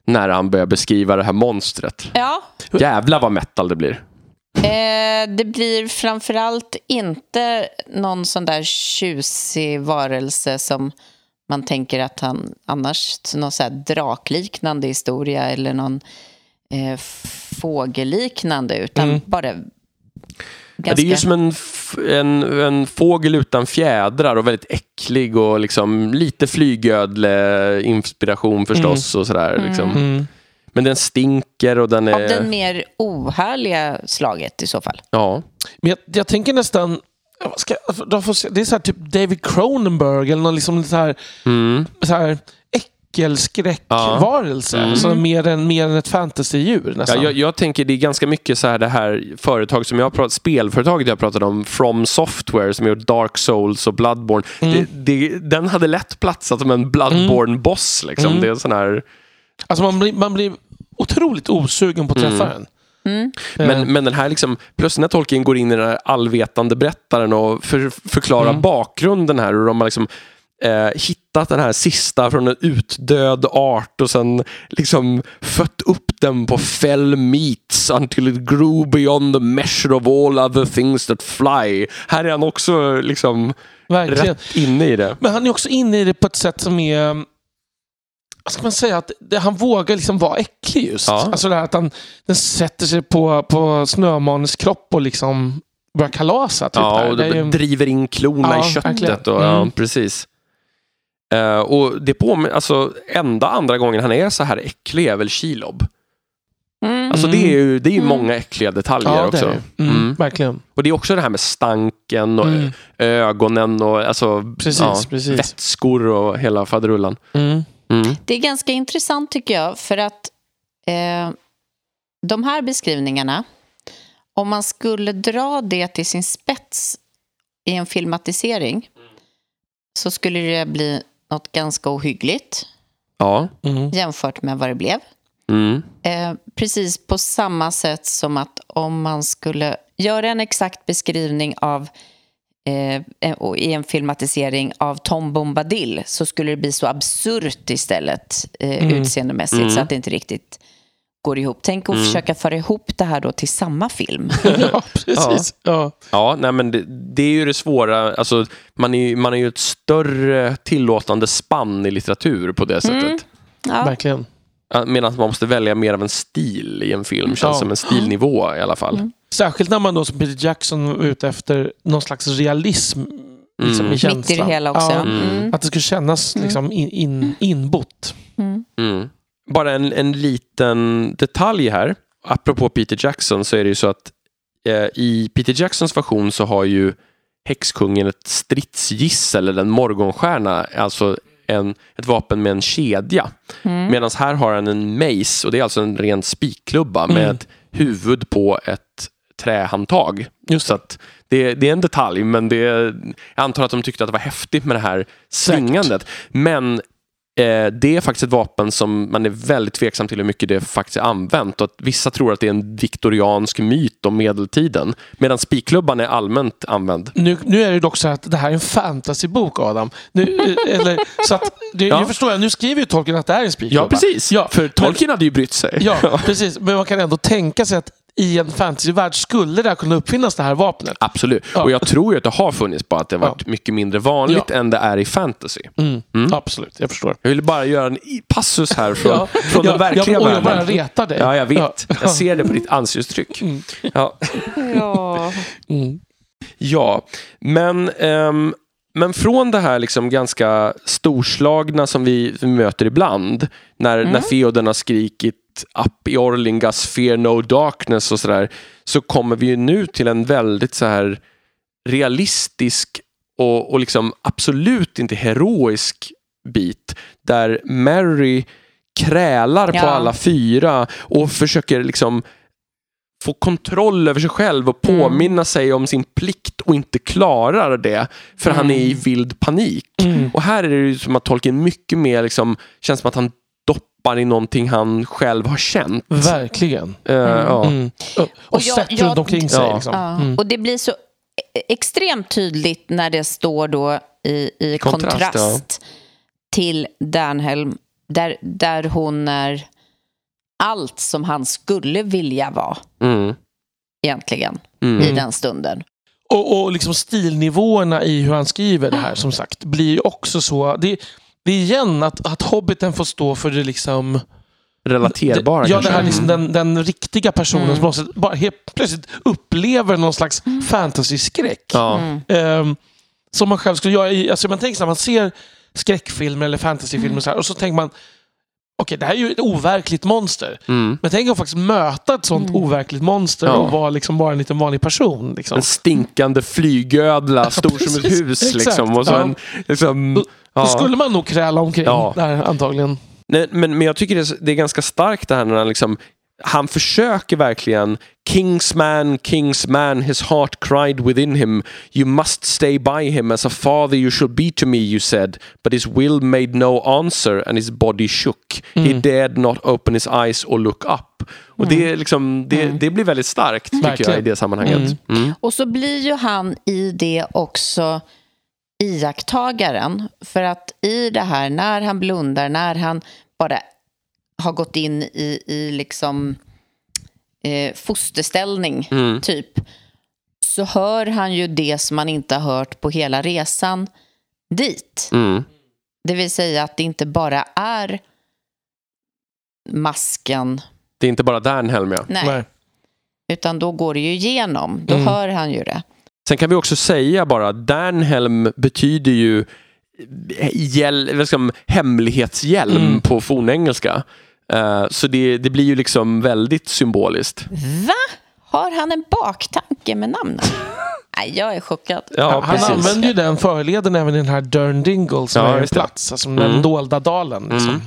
När han börjar beskriva det här monstret. Ja, Jävlar vad metal det blir. eh, det blir framförallt inte någon sån där tjusig varelse som man tänker att han annars, någon så här drakliknande historia eller någon eh, fågelliknande, utan bara Ja, det är ju som en, en, en fågel utan fjädrar och väldigt äcklig och liksom lite flygödle-inspiration förstås. Och sådär, liksom. Mm. Men den stinker och den Av är... den mer ohärliga slaget i så fall. Ja. Men jag, jag tänker nästan... ja, Ska, får se, det är så här typ David Cronenberg eller någon liksom så här, Mm. så här äckelskräckvarelse. Ja. Så mer, än, mer än ett fantasydjur Ja, nästan. jag, jag tänker det är ganska mycket så här det här företag som jag pratat, spelföretaget jag pratade om, From Software som gjort Dark Souls och Bloodborne. Mm. Det, det, den hade lätt platsat som en Bloodborne-boss. Liksom. Mm. Det är sån här... Alltså man blir, man blir otroligt osugen på att träffa den. Mm. Men, men den här liksom, plötsligt när Tolkien går in i den här allvetande berättaren och för, förklarar Mm. bakgrunden här och de har liksom eh, hittat den här sista från en utdöd art och sen liksom fött upp den på fell meats until it grew beyond the measure of all other things that fly. Här är han också liksom Verkligen. rätt inne i det. Men han är också inne i det på ett sätt som är... Vad ska man säga? Att det, han vågar liksom vara äcklig just. Ja. Alltså det här att han den sätter sig på, på Snömanens kropp och liksom börjar kalasa. Typ Ja, där. och det ju, driver in klorna Ja, i köttet. Och, ja, Mm. precis. Eh, och det påminner, alltså enda andra gången han är så här äcklig är väl Shelob. Mm. Alltså det är ju, det är ju Mm. många äckliga detaljer ja, också. Mm, Mm. Verkligen. Och det är också det här med stanken och Mm. ögonen och alltså, Precis, ja, precis. vätskor och hela faderullan. Mm. Det är ganska intressant tycker jag, för att eh, de här beskrivningarna, om man skulle dra det till sin spets i en filmatisering så skulle det bli något ganska ohyggligt Ja. Mm. jämfört med vad det blev. Mm. Eh, precis på samma sätt som att om man skulle göra en exakt beskrivning av eh, och i en filmatisering av Tom Bombadil så skulle det bli så absurt istället eh, Mm. utseendemässigt Mm. så att det inte riktigt går ihop. Tänk att Mm. försöka föra ihop det här då till samma film. ja, precis. Ja. Ja, nej men det, det är ju det svåra. Alltså, man är ju man är ju ett större tillåtande spann i litteratur på det sättet. Mm. Ja. Verkligen. Ja, Medan man måste välja mer av en stil i en film. Känns Ja. som en stilnivå i alla fall. Mm. Särskilt när man då som Peter Jackson var ute efter någon slags realism liksom, Mm. i känslan. Mitt i det hela också. Ja, Mm. Att det skulle kännas liksom, in, in, inbott. Mm. Mm. Bara en, en liten detalj här. Apropå Peter Jackson så är det ju så att eh, i Peter Jacksons version så har ju häxkungen ett stridsgissel eller en morgonstjärna, alltså en, ett vapen med en kedja. Mm. Medan här har han en mace och det är alltså en ren spikklubba med Mm. ett huvud på ett trähandtag. Just Så att det, det är en detalj, men det, jag antar att de tyckte att det var häftigt med det här svingandet. Men eh, det är faktiskt ett vapen som man är väldigt tveksam till hur mycket det faktiskt är använt. Och att vissa tror att det är en viktoriansk myt om medeltiden. Medan spikklubban är allmänt använd. Nu, nu är det dock så att det här är en fantasybok, Adam. Nu, eh, eller, så att, det, Ja. Nu förstår jag, nu skriver ju Tolkien att det är en spikklubba. Ja, precis. Ja, För Tolkien hade ju brytt sig. Ja, precis. Men man kan ändå tänka sig att i en fantasyvärld skulle det här kunna uppfinnas, det här vapnet. Absolut. Ja. Och jag tror ju att det har funnits, bara att det har varit mycket mindre vanligt Ja. än det är i fantasy. Mm. Mm. Absolut, jag förstår. Jag ville bara göra en passus här från, Ja, från ja, den verkliga ja, och jag världen. bara retar dig. Ja, jag vet. Ja. Jag ser det på ditt ansiktsuttryck. Mm. Ja. Ja. Mm. ja, men, ehm, men från det här liksom ganska storslagna som vi, vi möter ibland, när, Mm. när feoden har skrikit Up i Orlingas, fear no darkness och sådär, så kommer vi ju nu till en väldigt så här realistisk och, och liksom absolut inte heroisk bit där Mary krälar på Ja. alla fyra och försöker liksom få kontroll över sig själv och Mm. påminna sig om sin plikt och inte klarar det för han är i vild panik. Mm. Och här är det ju som att Tolkien mycket mer liksom, känns som att han doppar i någonting han själv har känt. Verkligen. Eh, ja. Mm. Och, och, Och jag- sett runt omkring sig. Ja. Liksom. Ja. Mm. Och det blir så e- extremt tydligt när det står då i, i Kontrast, kontrast, till Danhelm där, där hon är allt som han skulle vilja vara Mm. egentligen Mm. i den stunden. Och, och liksom stilnivåerna i hur han skriver det här som sagt blir ju också så. Det, det är igen att, att Hobbiten får stå för det liksom relaterbara Ja, kanske. det här liksom den, den riktiga personen Mm. som bara helt plötsligt upplever någon slags fantasyskräck. Ja. Mm. Ehm, som man själv skulle göra. Alltså man tänker så här, man ser skräckfilmer eller fantasyfilmer så här, och så tänker man Okej, det här är ju ett overkligt monster. Mm. Men tänk att faktiskt möta ett sånt overkligt monster Ja. och vara liksom bara en liten vanlig person. Liksom. En stinkande flygödla, stor som ett precis. hus. Exakt. Liksom. Och så Ja. en, liksom, Då ja. skulle man nog kräla omkring Ja. där antagligen. Nej, men, men jag tycker det är, det är ganska starkt det här när han liksom han försöker verkligen King's man, King's man, his heart cried within him. You must stay by him as a father you shall be to me, you said. But his will made no answer and his body shook. He dared not open his eyes or look up. Och det, är liksom, det, det blir väldigt starkt tycker jag i det sammanhanget. Mm. Och så blir ju han i det också iakttagaren. För att i det här, när han blundar, när han bara har gått in i, i liksom eh, fosterställning, Mm. typ, så hör han ju det som man inte har hört på hela resan dit. Mm. Det vill säga att det inte bara är masken, Det är inte bara Dernhelm ja. nej, Nej. utan då går det ju igenom. Då Mm. hör han ju det. Sen kan vi också säga bara att Dernhelm betyder ju hjäl, hemlighetshjälm Mm. på fornengelska. Eh, så det, det blir ju liksom väldigt symboliskt. Va? Har han en baktanke med namnet? Nej, jag är chockad. Ja, han precis. använder ju den förleden även i den här Dern Dingle som Ja, är en plats. Alltså den Mm. dolda dalen. Liksom. Mm.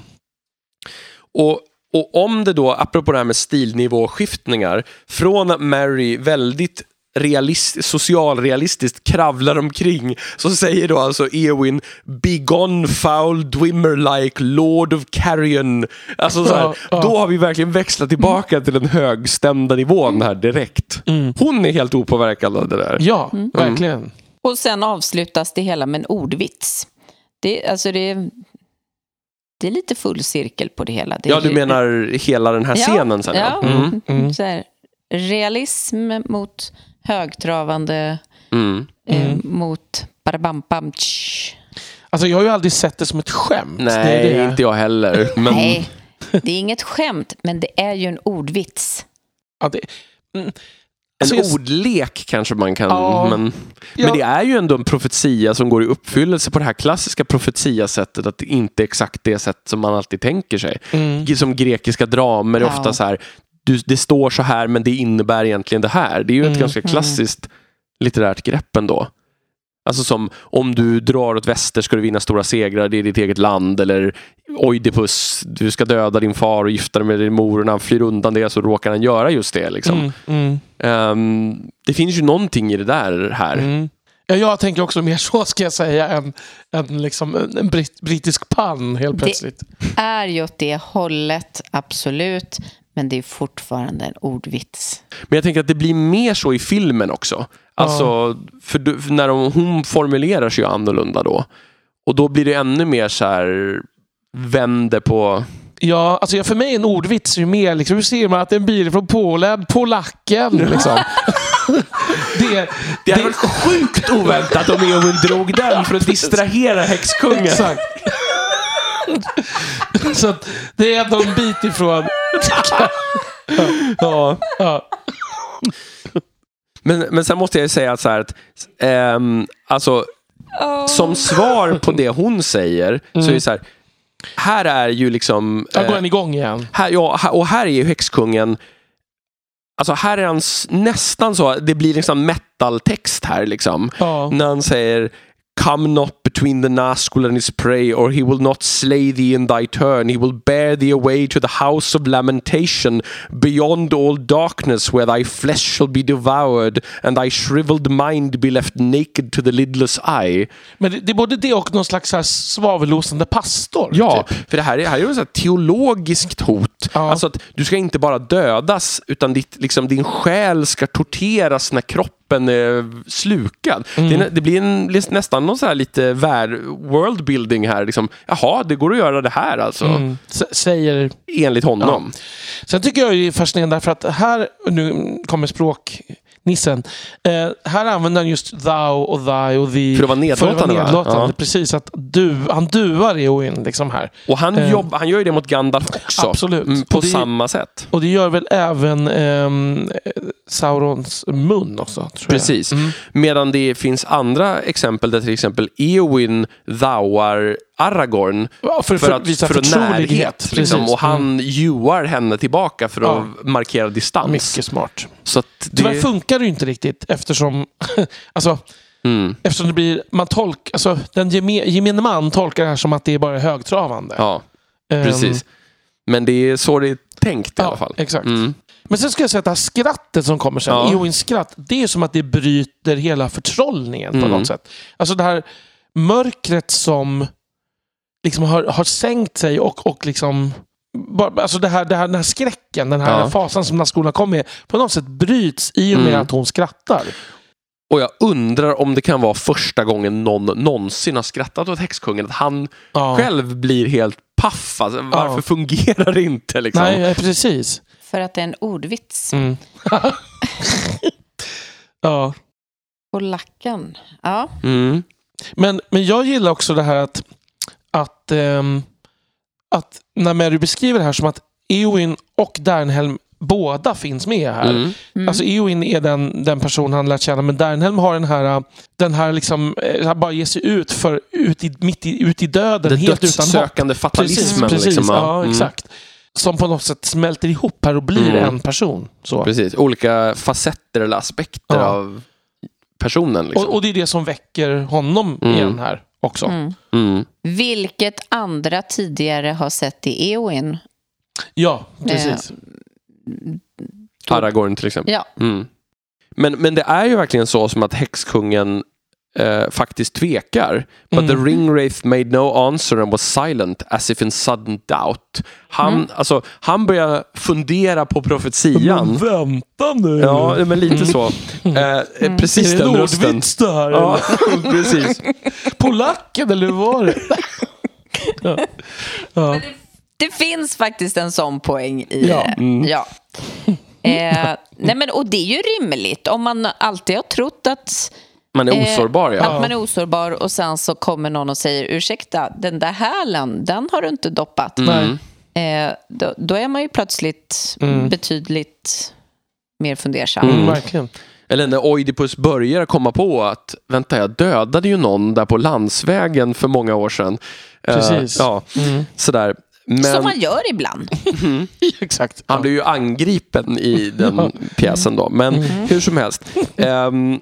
Och, och om det då, apropå det här med stilnivåskiftningar, från att Mary väldigt realist, socialrealistiskt kravlar omkring så säger då alltså Eowyn Begone foul dwimmer like Lord of Carrion. Alltså så här, Ja, ja. Då har vi verkligen växlat tillbaka till den högstämda nivån här direkt. Mm. Hon är helt opåverkad av det där. Ja, Mm. verkligen. Och sen avslutas det hela med en ordvits. Det, alltså det, det är lite full cirkel på det hela. Det Ja, du menar hela den här Ja, scenen sen? Ja, Mm. Mm. Så här, realism mot högtravande, Mm. eh, Mm. mot barabampam tsch. Alltså jag har ju aldrig sett det som ett skämt. Nej, det är det. inte jag heller. Men... Nej, det är inget skämt, men det är ju en ordvits. Ja, det... mm. En Alltså, ordlek kanske man kan... Ja. Men, Ja. men det är ju ändå en profetia som går i uppfyllelse på det här klassiska profetia-sättet. Att det inte är exakt det sätt som man alltid tänker sig. Mm. Som grekiska dramer är Ja. ofta så här. Du, det står så här men det innebär egentligen det här. Det är ju ett Mm. ganska klassiskt litterärt grepp ändå. Alltså som om du drar åt väster ska du vinna stora segrar, det är ditt eget land. Eller Oidipus, du ska döda din far och gifta dig med din mor och när han flyr undan det så råkar han göra just det. Liksom. Mm. Mm. Ehm, det finns ju någonting i det där här. Mm. Ja, jag tänker också mer så ska jag säga än, än liksom en, en britt, brittisk pann helt Det- plötsligt. Är ju åt det hållet, absolut, men det är fortfarande en ordvits. Men jag tänker att det blir mer så i filmen också. Alltså, för, du- för när de, hon formulerar sig ju annorlunda då. Och då blir det ännu mer så här vänder på... Ja, alltså för mig är en ordvits ju mer liksom, hur ser man att det är en bil från Polen? Polacken liksom. det, Det är väl sjukt oväntat om Eowyn drog den för att distrahera häxkungen. Exakt. Så att det är ändå en bit ifrån. Ja. Ja. Men, men sen måste jag säga att så här att ehm, alltså, som svar på det hon säger så är det så här. Här är ju liksom... Där går eh, den igång igen. Här, ja, här- och här är ju häxkungen Alltså här är han nästan så, det blir liksom metal-text här liksom. Ja. När han säger Come not between the nascul and his prey or he will not slay thee in thy turn. He will bear thee away to the house of lamentation beyond all darkness where thy flesh shall be devoured and thy shriveled mind be left naked to the lidless eye. Men det, det är både det och någon slags svavelosande pastor. Ja, Typ. för det här är, här är ett teologiskt hot. Ja. Alltså att du ska inte bara dödas, utan ditt, liksom, din själ ska torteras när kroppen är slukad. Mm. Det, det blir en, nästan någon så här lite vär, worldbuilding här. Liksom, Jaha, det går att göra det här alltså. Mm. Säger Enligt honom. Sen tycker jag det är fascinerande därför att här, nu kommer språk nissen. Eh, här använder han just thou och thy och thee. För att vara nedlåtande, va? nedlåtande. Ja. Precis, att du, han duar Eowyn liksom här. Och han, Eh, jobb, han gör ju det mot Gandalf också. Absolut. Mm, På det- samma sätt. Och det gör väl även ehm, Saurons mun också, Precis. Mm. Medan det finns andra exempel där till exempel Eowyn thouar Aragorn Ja, för, för, att, visa för att närhet. Liksom, och han juar henne tillbaka för att Ja. markera distans. Mycket smart. Så att det, Tyvärr funkar det ju inte riktigt eftersom, alltså, mm, eftersom det blir, man tolk, alltså, den geme, gemene man tolkar det här som att det är bara högtravande. ja, precis. Men det är så det är tänkt i ja, alla fall. Exakt. Mm. Men sen ska jag säga att det här skrattet som kommer sen, Ja. Eowins skratt, det är som att det bryter hela förtrollningen på Mm. något sätt. Alltså det här mörkret som liksom har, har sänkt sig och, och liksom bara, alltså det här, det här, den här skräcken, den här Ja. fasan som den här skolan kom med, på något sätt bryts i och med Mm. att hon skrattar. Och jag undrar om det kan vara första gången någon någonsin har skrattat åt häxkungen. Att han Ja. själv blir helt paff. Alltså, varför Ja. fungerar det inte? Liksom? Nej, precis. För att det är en ordvits. Mm. ja. Polacken. Ja. Mm. Men, men jag gillar också det här att, att, ehm, att när Mary beskriver det här som att Eowyn och Dernhelm båda finns med här. Mm. Mm. Alltså Eowyn är den, den person han lärt känna men Dernhelm har den här, den här liksom, eh, han bara ger sig ut, för, ut, i, mitt i, ut i döden Den helt utan hopp. dödssökande fatalismen. Precis, precis liksom, ja, Mm. exakt. Som på något sätt smälter ihop här och blir Mm. en person. Så. Precis. Olika facetter eller aspekter Ja. av personen. Liksom. Och, och det är det som väcker honom Mm. igen här också. Mm. Mm. Vilket andra tidigare har sett i Eowyn. Ja, precis. Aragorn till exempel. Ja. Mm. Men, men det är ju verkligen så som att häxkungen eh, faktiskt tvekar. But Mm. the ringwraith made no answer and was silent as if in sudden doubt. Han, Mm. alltså, han börjar fundera på profetian. vänta nu. Ja, men lite så. Eh, Mm. Precis är det den en rösten. ordvits det här? Ja, eller? precis. Polacken eller hur var det? ja. Ja. Det finns faktiskt en sån poäng i Ja. det. Mm. Ja. Eh, nej men, och det är ju rimligt om man alltid har trott att, Man är eh, osårbar, ja. att man är osårbar och sen så kommer någon och säger ursäkta, den där hälen, den har du inte doppat. Mm. Eh, då, då är man ju plötsligt Mm. betydligt mer fundersam. Mm, Mm. verkligen. Eller när Oidipus börjar komma på att vänta, jag dödade ju någon där på landsvägen för många år sedan. Eh, Precis. ja, Mm. sådär. Men Som man gör ibland. Exakt. han blir ju angripen i den pjäsen då. Men Mm. hur som helst. ehm,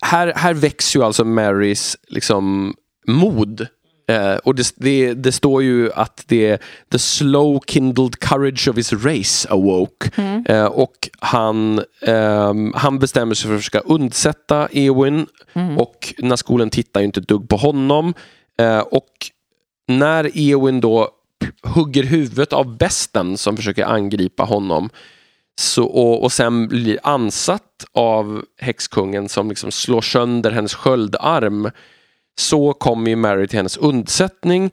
här, här växer ju alltså Marys liksom, mod. Eh, och det, det, det står ju att det är the slow kindled courage of his race awoke. Eh, och han, ehm, han bestämmer sig för att försöka undsätta Eowyn. Och när skolan tittar ju inte ett dugg på honom. Eh, och när Eowyn då hugger huvudet av besten som försöker angripa honom så, och, och sen blir ansatt av häxkungen som liksom slår sönder hennes sköldarm så kommer ju Mary till hennes undsättning.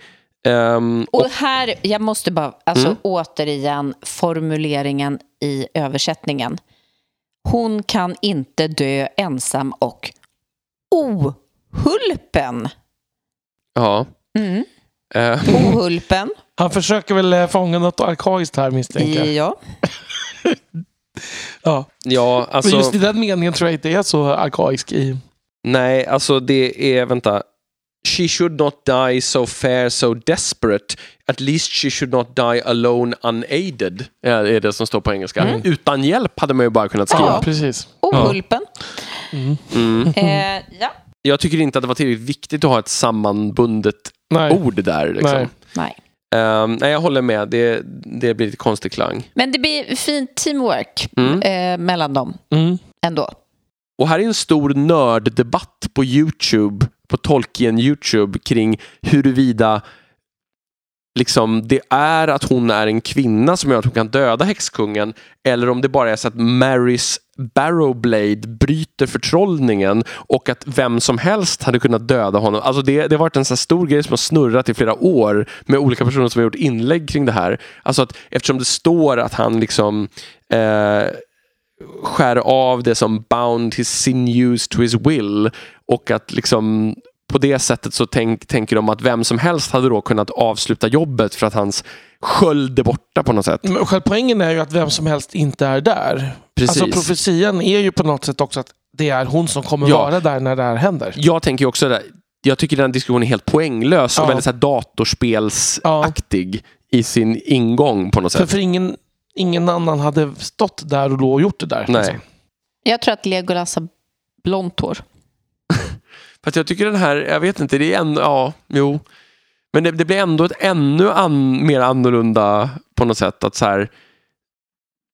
ehm, och, Och här, jag måste bara, alltså Mm. återigen formuleringen i översättningen. Hon kan inte dö ensam och ohulpen. ja, Mm. eh, Ohulpen. Han försöker väl eh, fånga något arkaiskt här misstänker jag. Ja. Ja. ja, Men alltså, just i den meningen tror jag inte är så arkaisk i... nej, alltså det är, vänta. She should not die so fair, so desperate. At least she should not die alone unaided. Ja, är det som står på engelska. Utan hjälp hade man ju bara kunnat skriva. Ja, precis. Ohulpen. Mm. Eh, ja. Jag tycker inte att det var tillräckligt viktigt att ha ett sammanbundet Nej. ord där. Liksom. Nej. Nej. Ehm, nej, jag håller med. Det, det blir lite konstig klang. Men det blir fint teamwork Mm. eh, mellan dem Mm. ändå. Och här är en stor nörddebatt på YouTube, på Tolkien YouTube, kring huruvida liksom, det är att hon är en kvinna som gör att hon kan döda häxkungen eller om det bara är så att Marys Barrowblade bryter förtrollningen och att vem som helst hade kunnat döda honom. Alltså det, det har varit en så här stor grej som har snurrat i flera år med olika personer som har gjort inlägg kring det här. Alltså att eftersom det står att han liksom eh, skär av det som bound his sinews to his will och att liksom på det sättet så tänk, tänker de att vem som helst hade då kunnat avsluta jobbet för att hans sköld är borta på något sätt. Men själva poängen är ju att vem som helst inte är där. Precis. Alltså profetian är ju på något sätt också att det är hon som kommer Ja. vara där när det här händer. Jag tänker också det, jag tycker den diskussionen är helt poänglös och Ja. väldigt så här datorspelsaktig i sin ingång på något För, sätt. för ingen, ingen annan hade stått där och då och gjort det där. Nej. liksom. Jag tror att Legolas har blont hår. För att jag tycker den här, jag vet inte, det är ändå, ja, jo. Men det, det blir ändå ett ännu an, mer annorlunda på något sätt. Att så här,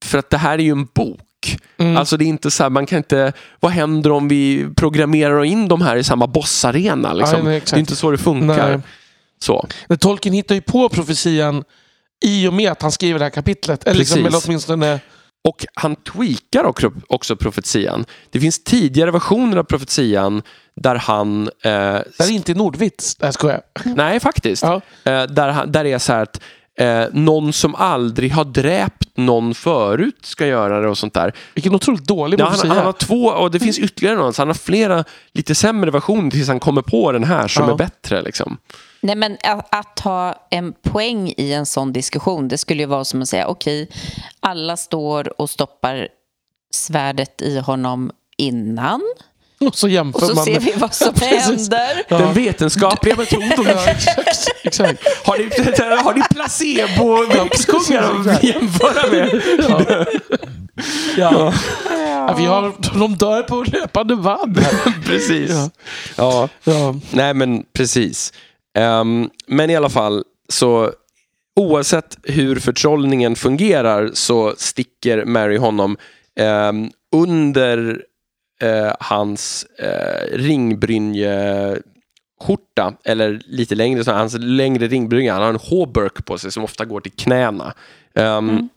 för att det här är ju en bok. Mm. Alltså det är inte så här, man kan inte, vad händer om vi programmerar in de här i samma bossarena? Liksom? Nej, det är inte så det funkar. Nej. Så. Men Tolkien hittar ju på profetian i och med att han skriver det här kapitlet. Eller, liksom, Precis. eller åtminstone... Och han tweakar också, också profetian. Det finns tidigare versioner av profetian där han... Eh, Det är inte Nordvits. Nej, skojar. nej, faktiskt. Ja. Eh, där, han- där är så här att eh, någon som aldrig har dräpt någon förut ska göra det och sånt där. Vilken otroligt dålig Ja, han, han har två, och det finns ytterligare någon, så han har flera lite sämre versioner tills han kommer på den här som Ja. är bättre. Liksom. Nej, men att, att ha en poäng i en sån diskussion, det skulle ju vara som att säga okej, alla står och stoppar svärdet i honom innan Och så jämför och så man. ser vi vad som händer. Ja. Den vetenskapliga metoden. Ja, exakt. exakt. Har ni, har ni placebo-växtkungar att jämföra med? Ja. Ja. Ja, vi har, de dör på löpande band. Precis. Ja. Ja. Ja. Nej, men precis. Ehm, men i alla fall, så oavsett hur förtrollningen fungerar så sticker Mary honom ehm, under eh, hans eh, ringbrynjeskjorta, eller lite längre, så hans längre ringbrynja. Han har en håburk på sig som ofta går till knäna. Ehm,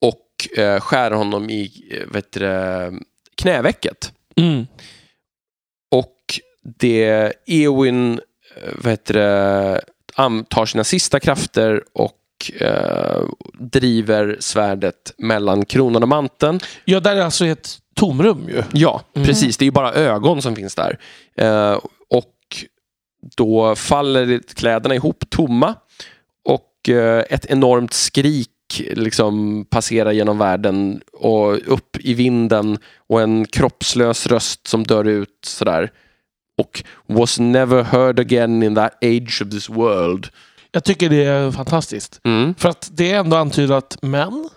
Och eh, skär honom i eh, vet du, knävecket. Mm. Och det Eowyn det, am- tar sina sista krafter och eh, driver svärdet mellan kronan och manteln. ja, där är alltså ett tomrum ju. Ja, precis. Det är ju bara ögon som finns där. Eh, och då faller kläderna ihop tomma och eh, ett enormt skrik liksom passerar genom världen och upp i vinden och en kroppslös röst som dör ut sådär. Och was never heard again in that age of this world. Jag tycker det är fantastiskt. Mm. För att det är ändå antydat män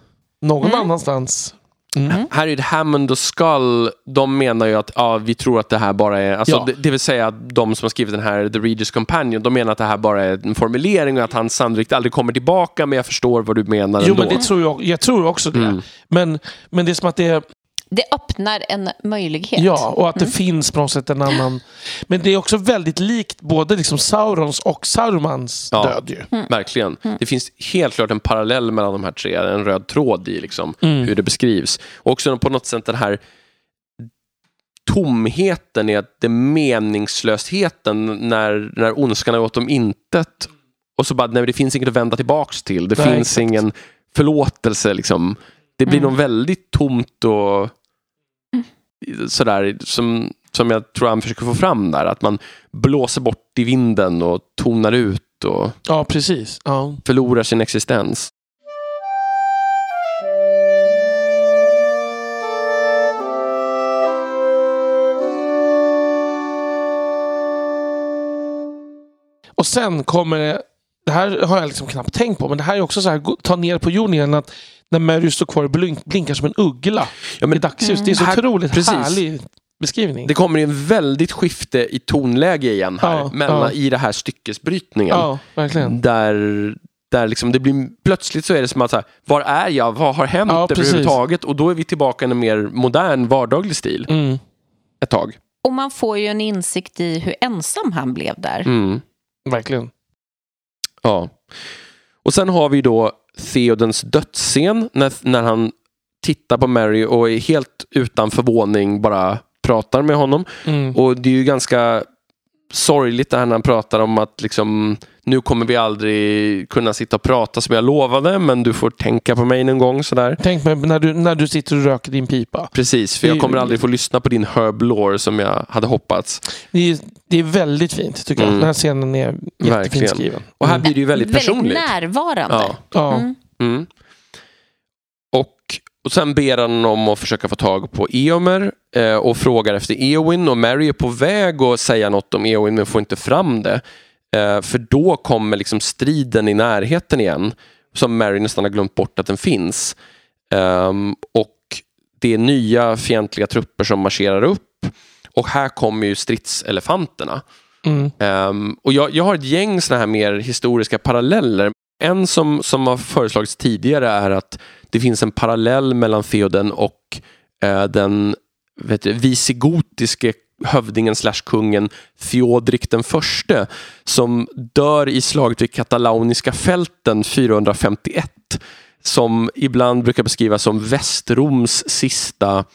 någon annanstans. Mm. Här är det Hammond och Skull, de menar ju att ja, vi tror att det här bara är, alltså, Ja. det, det vill säga att de som har skrivit den här The Readers Companion, de menar att det här bara är en formulering och att han sannolikt aldrig kommer tillbaka, men jag förstår vad du menar Jo, ändå. men det tror jag, jag tror också det. Mm. Men, men det är som att det är Det öppnar en möjlighet. Ja, och att det finns på något sätt en annan... Men det är också väldigt likt både liksom Saurons och Sarumans Ja. död ju. Verkligen. Det finns helt klart en parallell mellan de här tre, en röd tråd i liksom, Mm. hur det beskrivs. Och också på något sätt den här tomheten i att det meningslösheten när, när ondskan har gått om intet och så bara, nej, det finns inget att vända tillbaks till. Det Nej, finns exakt. ingen förlåtelse. Liksom. Det blir Mm. nog väldigt tomt och sådär som, som jag tror han försöker få fram där. Att man blåser bort i vinden och tonar ut och Ja, precis. Ja. förlorar sin existens. Och sen kommer det... Det här har jag liksom knappt tänkt på, men det här är också så här, ta ner på jorden igen. Att när Mary står kvar och blink, blinkar som en uggla Ja, men i dagsljus. Det är så Här- otroligt precis. härlig beskrivning. Det kommer en väldigt skifte i tonläge igen här, Ja, mellan, ja. i det här styckesbrytningen. Ja, verkligen. Där, där liksom det blir, plötsligt så är det som att, så här, var är jag? Vad har hänt Ja, överhuvudtaget? Och då är vi tillbaka i en mer modern, vardaglig stil Mm. ett tag. Och man får ju en insikt i hur ensam han blev där. Mm. Verkligen. Ja. Och sen har vi då Theodens dödsscen när, när han tittar på Mary och är helt utan förvåning bara pratar med honom. Mm. Och det är ju ganska sorgligt det här när han pratar om att liksom, nu kommer vi aldrig kunna sitta och prata som jag lovade, men du får tänka på mig någon gång. Sådär. Tänk mig när du, när du sitter och röker din pipa. Precis, för jag kommer aldrig få lyssna på din Herb Lore som jag hade hoppats. Det är, det är väldigt fint tycker jag. Mm. Den här scenen är jättefint Verkligen. skriven. Och här blir det ju väldigt personligt. närvarande. Ja. Ja. Mm. Mm. Och, och sen ber han om att försöka få tag på Eomer eh, och frågar efter Eowyn och Mary är på väg att säga något om Eowyn men får inte fram det. Eh, för då kommer liksom striden i närheten igen som Mary nästan har glömt bort att den finns. Ehm, och det är nya fientliga trupper som marscherar upp och här kommer ju stridselefanterna. Mm. Ehm, och jag, jag har ett gäng såna här mer historiska paralleller. En som, som har föreslagits tidigare är att det finns en parallell mellan feoden och eh, den vet du, visigotiske hövdingen slash kungen Fjodrik den förste som dör i slaget vid Katalauniska fälten 451 som ibland brukar beskrivas som Västroms sista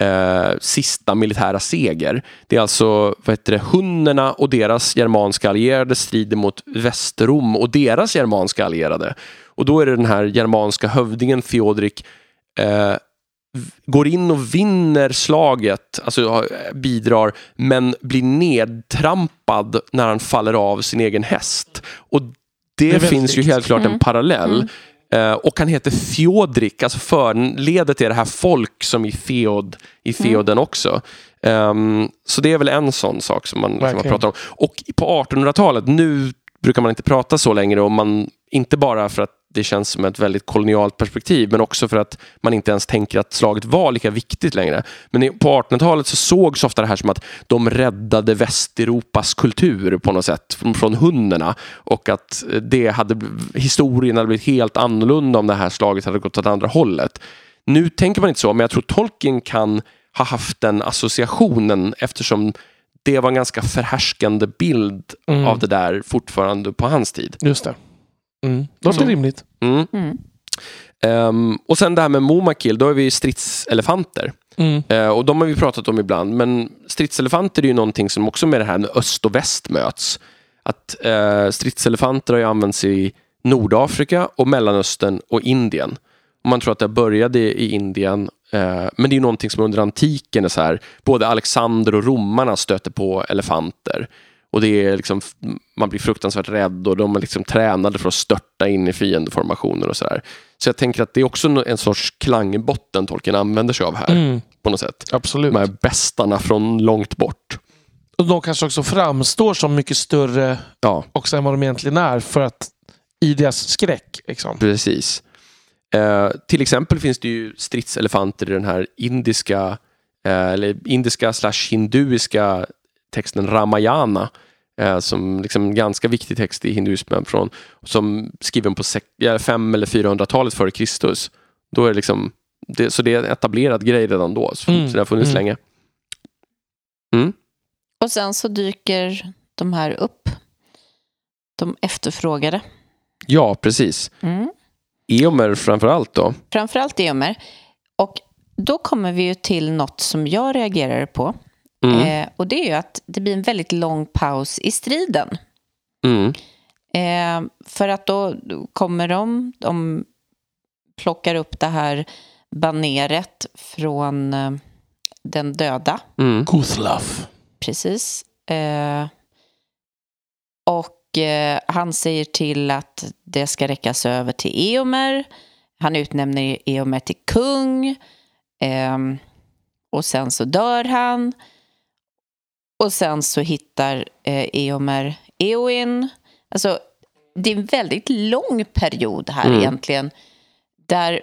eh, sista militära seger. Det är alltså vad heter det, hunnerna och deras germanska allierade strider mot Västrom och deras germanska allierade. Och då är det den här germanska hövdingen Theodrik eh, går in och vinner slaget, alltså bidrar, men blir nedtrampad när han faller av sin egen häst. Och det, Det finns ju helt klart en parallell. Eh, och han heter Fjodrik, alltså förledet är det här folk som i feod, i feoden också. Ehm, så det är väl en sån sak som man, som man pratar om. Och på 1800-talet, nu brukar man inte prata så längre och man, inte bara för att det känns som ett väldigt kolonialt perspektiv men också för att man inte ens tänker att slaget var lika viktigt längre. Men på 1800-talet så sågs ofta det här som att de räddade Västeuropas kultur på något sätt från, från hunnerna och att det hade, historien hade blivit helt annorlunda om det här slaget hade gått åt andra hållet. Nu tänker man inte så, men jag tror Tolkien kan ha haft den associationen eftersom det var en ganska förhärskande bild Mm. av det där fortfarande på hans tid. Just det. Mm. Låter Så. rimligt. Mm. Mm. Ehm, och sen det här med Momakil, då är vi stridselefanter. Mm. Eh, och de har vi pratat om ibland, men stridselefanter är ju någonting som också med det här med öst och väst möts. Att eh, stridselefanter har ju använts i Nordafrika och Mellanöstern och Indien. Och man tror att det började i Indien, eh, men det är ju någonting som under antiken är så här, både Alexander och romarna stöter på elefanter. Och det är liksom, man blir fruktansvärt rädd och de är liksom tränade för att störta in i fiendeformationer och sådär. Så jag tänker att det är också en sorts klangbotten Tolkien använder sig av här Mm. på något sätt. Absolut. De här bästarna från långt bort. Och de kanske också framstår som mycket större Ja, också än vad de egentligen är för att i deras skräck. Liksom. precis. Eh, till exempel finns det ju stridselefanter i den här indiska, eh, eller indiska slash hinduiska texten Ramayana. Eh, som liksom en ganska viktig text i hinduismen från, som skriven på sek- ja, fem eller 400-talet före Kristus. Då är det liksom, det, så det är en etablerad grej redan då, så, Mm, så det har funnits mm. länge. Mm. Och sen så dyker de här upp. De efterfrågade. Ja, precis. Mm. Eomer framför allt då. Framförallt Eomer. Och då kommer vi ju till något som jag reagerar på. Mm. Eh, och det är ju att det blir en väldigt lång paus i striden. Mm. Eh, för att då kommer de, de plockar upp det här baneret från eh, den döda. Mm. Guthlaf. Precis. Eh, och eh, han säger till att det ska räckas över till Eomer. Han utnämner Eomer till kung. Eh, och sen så dör han. Och sen så hittar eh, Eomer Eowyn. Alltså, det är en väldigt lång period här Mm. egentligen. Där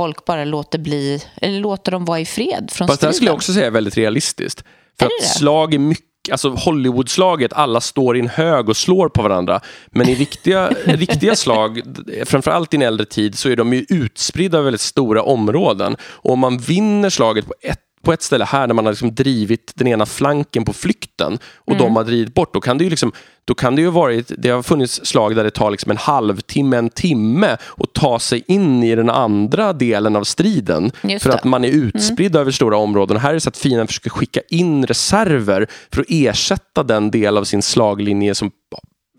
folk bara låter bli, eller låter dem vara i fred från Fast det här skulle jag striden. också säga är väldigt realistiskt. För Är att det det? slag är mycket, alltså Hollywoodslaget, alla står i en hög och slår på varandra. Men i riktiga, riktiga slag, framförallt i en äldre tid, så är de ju utspridda över väldigt stora områden. Och om man vinner slaget på ett på ett ställe här när man har liksom drivit den ena flanken på flykten och Mm. de har drivit bort, då kan det ju liksom då kan det ju varit, det har funnits slag där det tar liksom en halvtimme, en timme att ta sig in i den andra delen av striden. Just för det. att man är utspridd över stora områden. Och här är det så att fienden försöker skicka in reserver för att ersätta den del av sin slaglinje som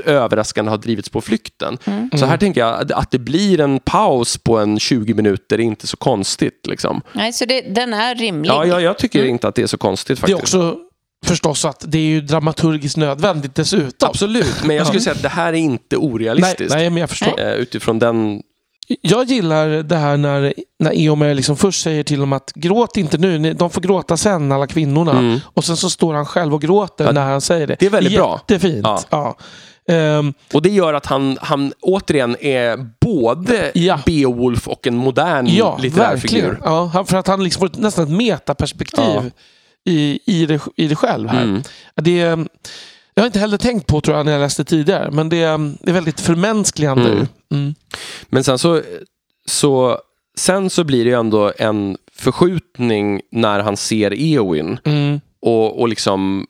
överraskande har drivits på flykten. Mm. Så här tänker jag att- det blir en paus på en 20 minuter är inte så konstigt. Liksom. Nej, så det, den är rimlig. Ja, jag, jag tycker inte att det är så konstigt Det är faktiskt. också förstås att det är ju dramaturgiskt nödvändigt dessutom. Absolut, men jag skulle säga att det här är inte Nej, orealistiskt. nej, men jag förstår. Eh, Utifrån den... Jag gillar det här när, när Eomer liksom först säger till dem att gråt inte nu, de får gråta sen alla kvinnorna. Mm. Och sen så står han själv och gråter Ja, när han säger det. det är väldigt bra. Jättefint. Ja. Ja. Ehm, Och det gör att han, han återigen är både Ja. Beowulf och en modern ja, litterär verkligen. figur. Ja, för att han liksom får ett- nästan ett metaperspektiv Ja. i, i, det, i det själv här. Mm. Det, jag har inte heller tänkt på tror jag när jag läste tidigare, men det, det är väldigt förmänskligande. Mm. Mm. Men sen så, så, sen så blir det ju ändå en förskjutning när han ser Eowyn Mm. och, och liksom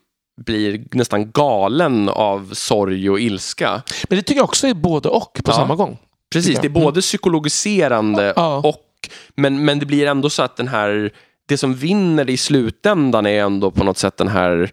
blir nästan galen av sorg och ilska. Men det tycker jag också är både och på Ja. samma gång. Precis, det är både psykologiserande Ja. och men, men det blir ändå så att den här det som vinner i slutändan är ändå på något sätt den här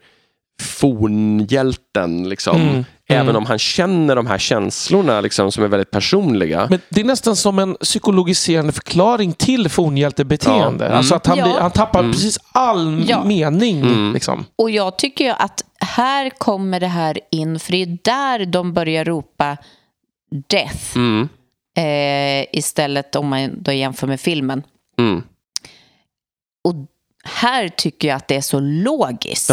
fornhjälten. Liksom. Mm, Även mm. om han känner de här känslorna liksom, som är väldigt personliga. Men det är nästan som en psykologiserande förklaring till fornhjältebeteende. Ja. Mm. Alltså att han, Ja. blir, han tappar Mm. precis all Ja. mening. Mm. Liksom. Och jag tycker ju att här kommer det här in, för det är där de börjar ropa death Mm, eh, istället om man då jämför med filmen. mm. Och här tycker jag att det är så logiskt.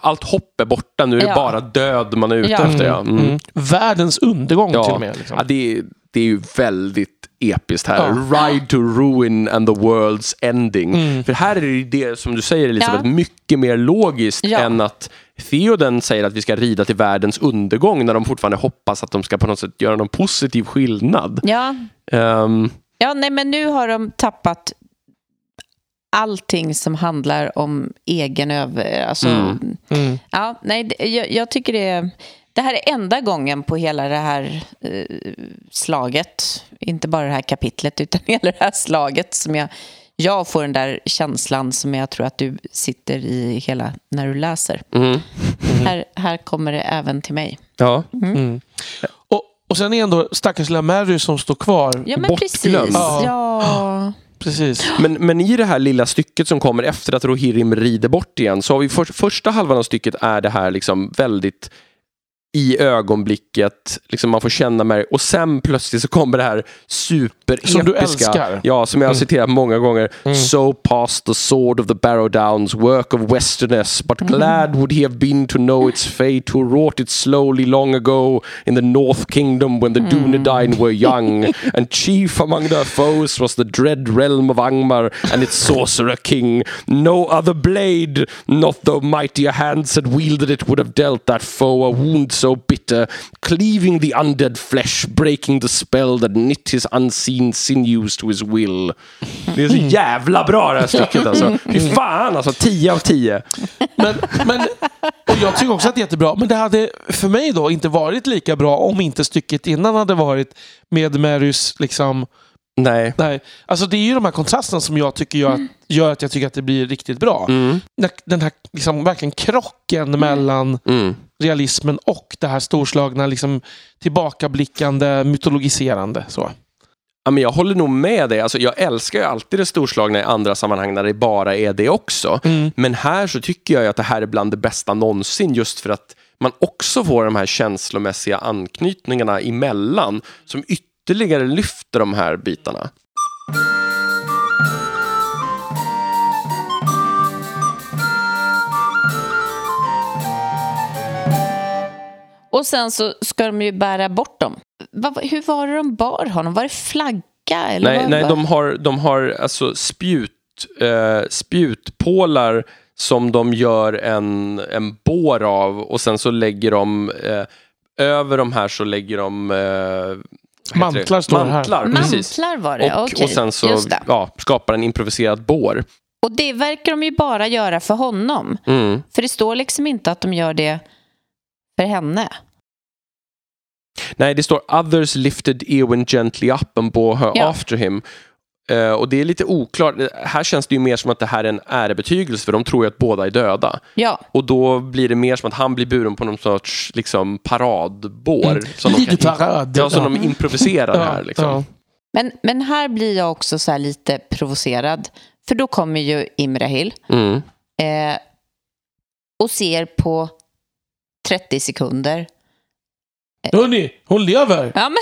Allt hopp är borta. Nu är det Ja. bara död man är ute Ja. efter. Ja. Mm. Mm. Världens undergång Ja. till och med. Liksom. Ja, det, är, det är ju väldigt episkt här. Ja. Ride to ruin and the world's ending. Mm. För här är det ju det som du säger Elisabeth, Ja. mycket mer logiskt Ja. än att Theoden säger att vi ska rida till världens undergång när de fortfarande hoppas att de ska på något sätt göra någon positiv skillnad. Ja, Ehm, ja nej, men nu har de tappat allting som handlar om egen över... Alltså, Mm. Mm. ja, nej, det- jag, jag tycker det är... Det här är enda gången på hela det här eh, slaget, inte bara det här kapitlet, utan hela det här slaget som jag, jag får den där känslan som jag tror att du sitter i hela när du läser. mm. Här, här kommer det även till mig. Ja. Mm. Och, och sen är ändå stackars lilla Mary som står kvar. Ja, men Bortglömd. precis. Ja. Ja. Precis. Men, men i det här lilla stycket som kommer efter att Rohirrim rider bort igen så har vi för, första halvan av stycket är det här liksom väldigt i ögonblicket, liksom man får känna med och sen plötsligt så kommer det här superepiska. Som du älskar. Ja, som jag har Mm. citerat många gånger. Mm. So passed the sword of the barrow downs, work of westerners, but glad would he have been to know its fate who wrought it slowly long ago in the north kingdom when the Dunedain were young, and chief among their foes was the dread realm of Angmar and its sorcerer king. No other blade, not though mightier hands had wielded it, would have dealt that foe a wound so bitter, cleaving the undead flesh, breaking the spell that knit his unseen sinews to his will. Det är så jävla bra det här stycket alltså. Fy fan alltså, 10 av 10. Men, men, och jag tycker också att det är jättebra. Men det hade för mig då inte varit lika bra om inte stycket innan hade varit med Marys liksom Nej. Nej, alltså det är ju de här kontrasterna som jag tycker gör att, gör att jag tycker att det blir riktigt bra. Mm. Den här liksom, verkligen krocken mellan Mm. Realismen och det här storslagna, liksom, tillbakablickande, mytologiserande. Så. Ja, men jag håller nog med dig. Alltså, jag älskar ju alltid det storslagna i andra sammanhang när det bara är det också. Mm. Men här så tycker jag att det här är bland det bästa någonsin just för att man också får de här känslomässiga anknytningarna emellan som ytterligare lyfter de här bitarna. Och sen så ska de ju bära bort dem. Vad- hur var det de bar honom? Var det flagga? Eller Nej, nej de har, de har alltså spjut, eh, spjutpålar som de gör en, en bår av och sen så lägger de eh, över de här så lägger de eh, Mantlar står det här. Mantlar, precis. Mantlar var det, Och, okej. och sen så ja, skapar en improviserad bår. Och det verkar de ju bara göra för honom. Mm. För det står liksom inte att de gör det för henne. Nej, det står others lifted Eowyn gently up and bore her Ja. after him. Eh, och det är lite oklart. Här känns det ju mer som att det här är en ärebetygelse för de tror ju att båda är döda. Ja, Och då blir det mer som att han blir buren på någon sorts liksom, paradbår. Som de, Lite kan, parad. ja, som de improviserar här. Liksom. ja. men, men här blir jag också så här lite provocerad. För då kommer ju Imrahil Mm. eh, och ser på 30 sekunder. Hörni, hon lever! Ja, men,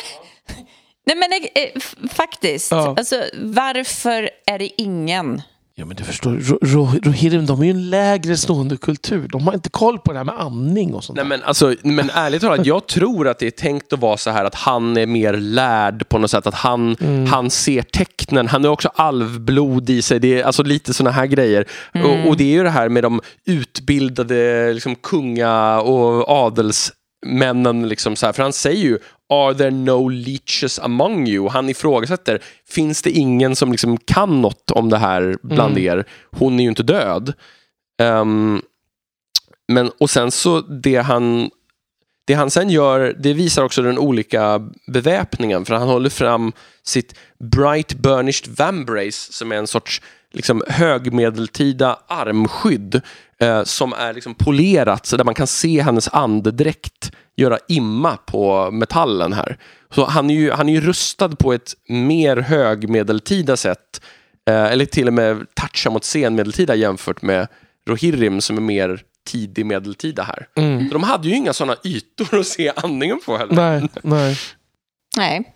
nej, men eh, f- faktiskt. Ja. Alltså, varför är det ingen? Ja men du förstår, Ro- Ro- Rohirrim de är ju en lägre stående kultur. De har inte koll på det här med amning och sånt Nej, men, alltså, men ärligt talat, jag tror att det är tänkt att vara så här att han är mer lärd på något sätt. Att han, han ser tecknen. Han har också alvblod i sig. Det är alltså lite såna här grejer. Och, och det är ju det här med de utbildade liksom, kunga och adelsmännen. Liksom, så här. För han säger ju Are there no leeches among you? Han ifrågasätter. Finns det ingen som liksom kan något om det här bland er? Hon är ju inte död. Ehm, men, och sen så det han, det han sen gör, det visar också den olika beväpningen. För han håller fram sitt Bright Burnished Vambrace som är en sorts liksom, högmedeltida armskydd eh, som är liksom polerat så där man kan se hennes andedräkt göra imma på metallen här. Så han är ju, han är ju rustad på ett mer högmedeltida sätt eh, eller till och med toucha mot senmedeltida jämfört med Rohirrim som är mer tidig medeltida här. Mm. De hade ju inga sådana ytor att se andningen på heller. Nej, nej. Nej.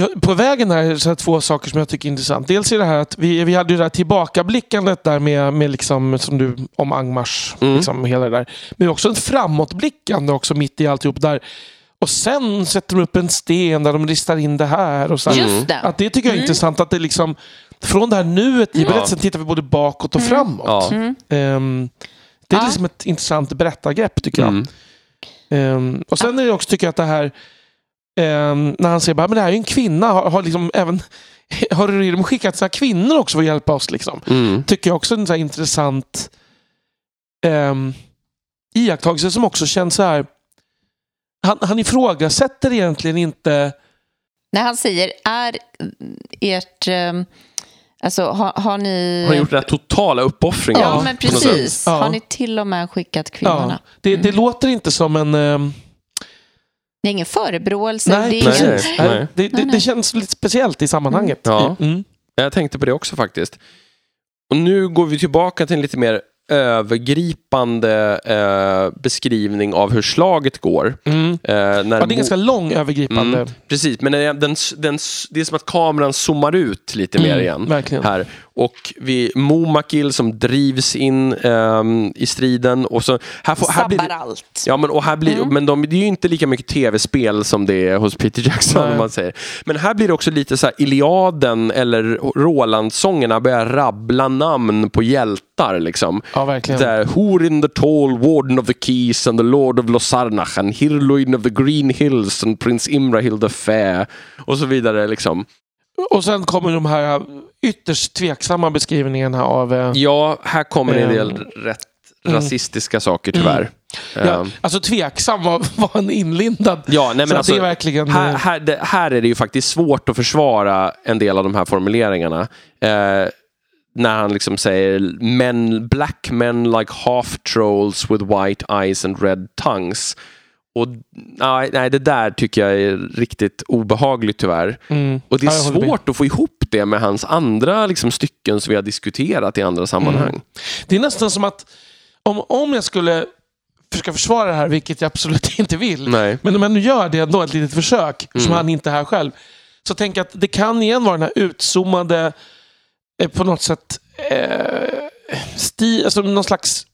Ja, på vägen här så här två saker som jag tycker är intressant. Dels är det här att vi, vi hade ju det här tillbakablickandet där med, med liksom, som du, om Angmars, Mm. liksom hela det där. Men också ett framåtblickande också mitt i alltihop där. Och sen sätter de upp en sten där de ristar in det här. Och så det. Att det tycker jag är intressant. Att det liksom, från det här nuet i berättelsen tittar vi både bakåt och framåt. Ja. Mm. Ehm, det är liksom ett intressant berättargrepp tycker jag. Mm. Ehm, och sen är det också, tycker jag, att det här när han säger men det här är ju en kvinna, har, har liksom även har de skickat sina kvinnor också för att hjälpa oss? Liksom? Mm. Tycker jag också är en så här intressant um, iakttagelse som också känns så här. Han, han ifrågasätter egentligen inte När han säger, är ert... ehm, Alltså, har, har ni... Har gjort den här totala uppoffringen. Ja, Ja, men precis. Ja. Har ni till och med skickat ja, kvinnorna? det, det låter inte som en... ehm, Det är ingen förebråelse. nej, det är nej, precis. nej. Det, det, det känns lite speciellt i sammanhanget. Ja. Mm. Jag tänkte på det också faktiskt. Och nu går vi tillbaka till en lite mer övergripande eh, beskrivning av hur slaget går. Mm. Eh, när Ja, det är ganska lång övergripande. Mm, precis, men den, den, den, det är som att kameran zoomar ut lite mer Mm, igen. verkligen. Här. Och vi, Momakil som drivs in ehm, i striden. Och så, här, får, här blir Sabbar det, allt. Ja, men, och här blir, Mm. men de, det är ju inte lika mycket tv-spel som det är hos Peter Jackson. Nej. Om man säger. Men här blir det också lite så här Iliaden eller Roland-sångerna börjar rabbla namn på hjältar. Liksom. Ja, verkligen. Där, Hurin the tall, Warden of the Keys and the Lord of Losarnach and Hirluin of the Green Hills and Prince Imrahil the Fair och så vidare. Liksom. Och sen kommer de här ytterst tveksamma beskrivningarna av... eh, Ja, här kommer en del Mm. rätt Mm. rasistiska saker tyvärr. Ja, Ehm, alltså tveksam var, var en inlindad. Ja, nej, men alltså, det verkligen... här, eh, här, det, här är det ju faktiskt svårt att försvara en del av de här formuleringarna. Eh, när han liksom säger men, black men like half trolls with white eyes and red tongues. Och nej, nej, det där tycker jag är riktigt obehagligt tyvärr. mm. Och det är Ja, svårt att få ihop det med hans andra liksom, stycken som vi har diskuterat i andra sammanhang. Mm. Det är nästan som att om, om jag skulle försöka försvara det här, vilket jag absolut inte vill, Nej. men om jag nu gör det ändå, ett litet försök, som Mm. han inte är här själv, så tänk att det kan igen vara den här utzoomade, eh, på något sätt, eh, stil, alltså någon slags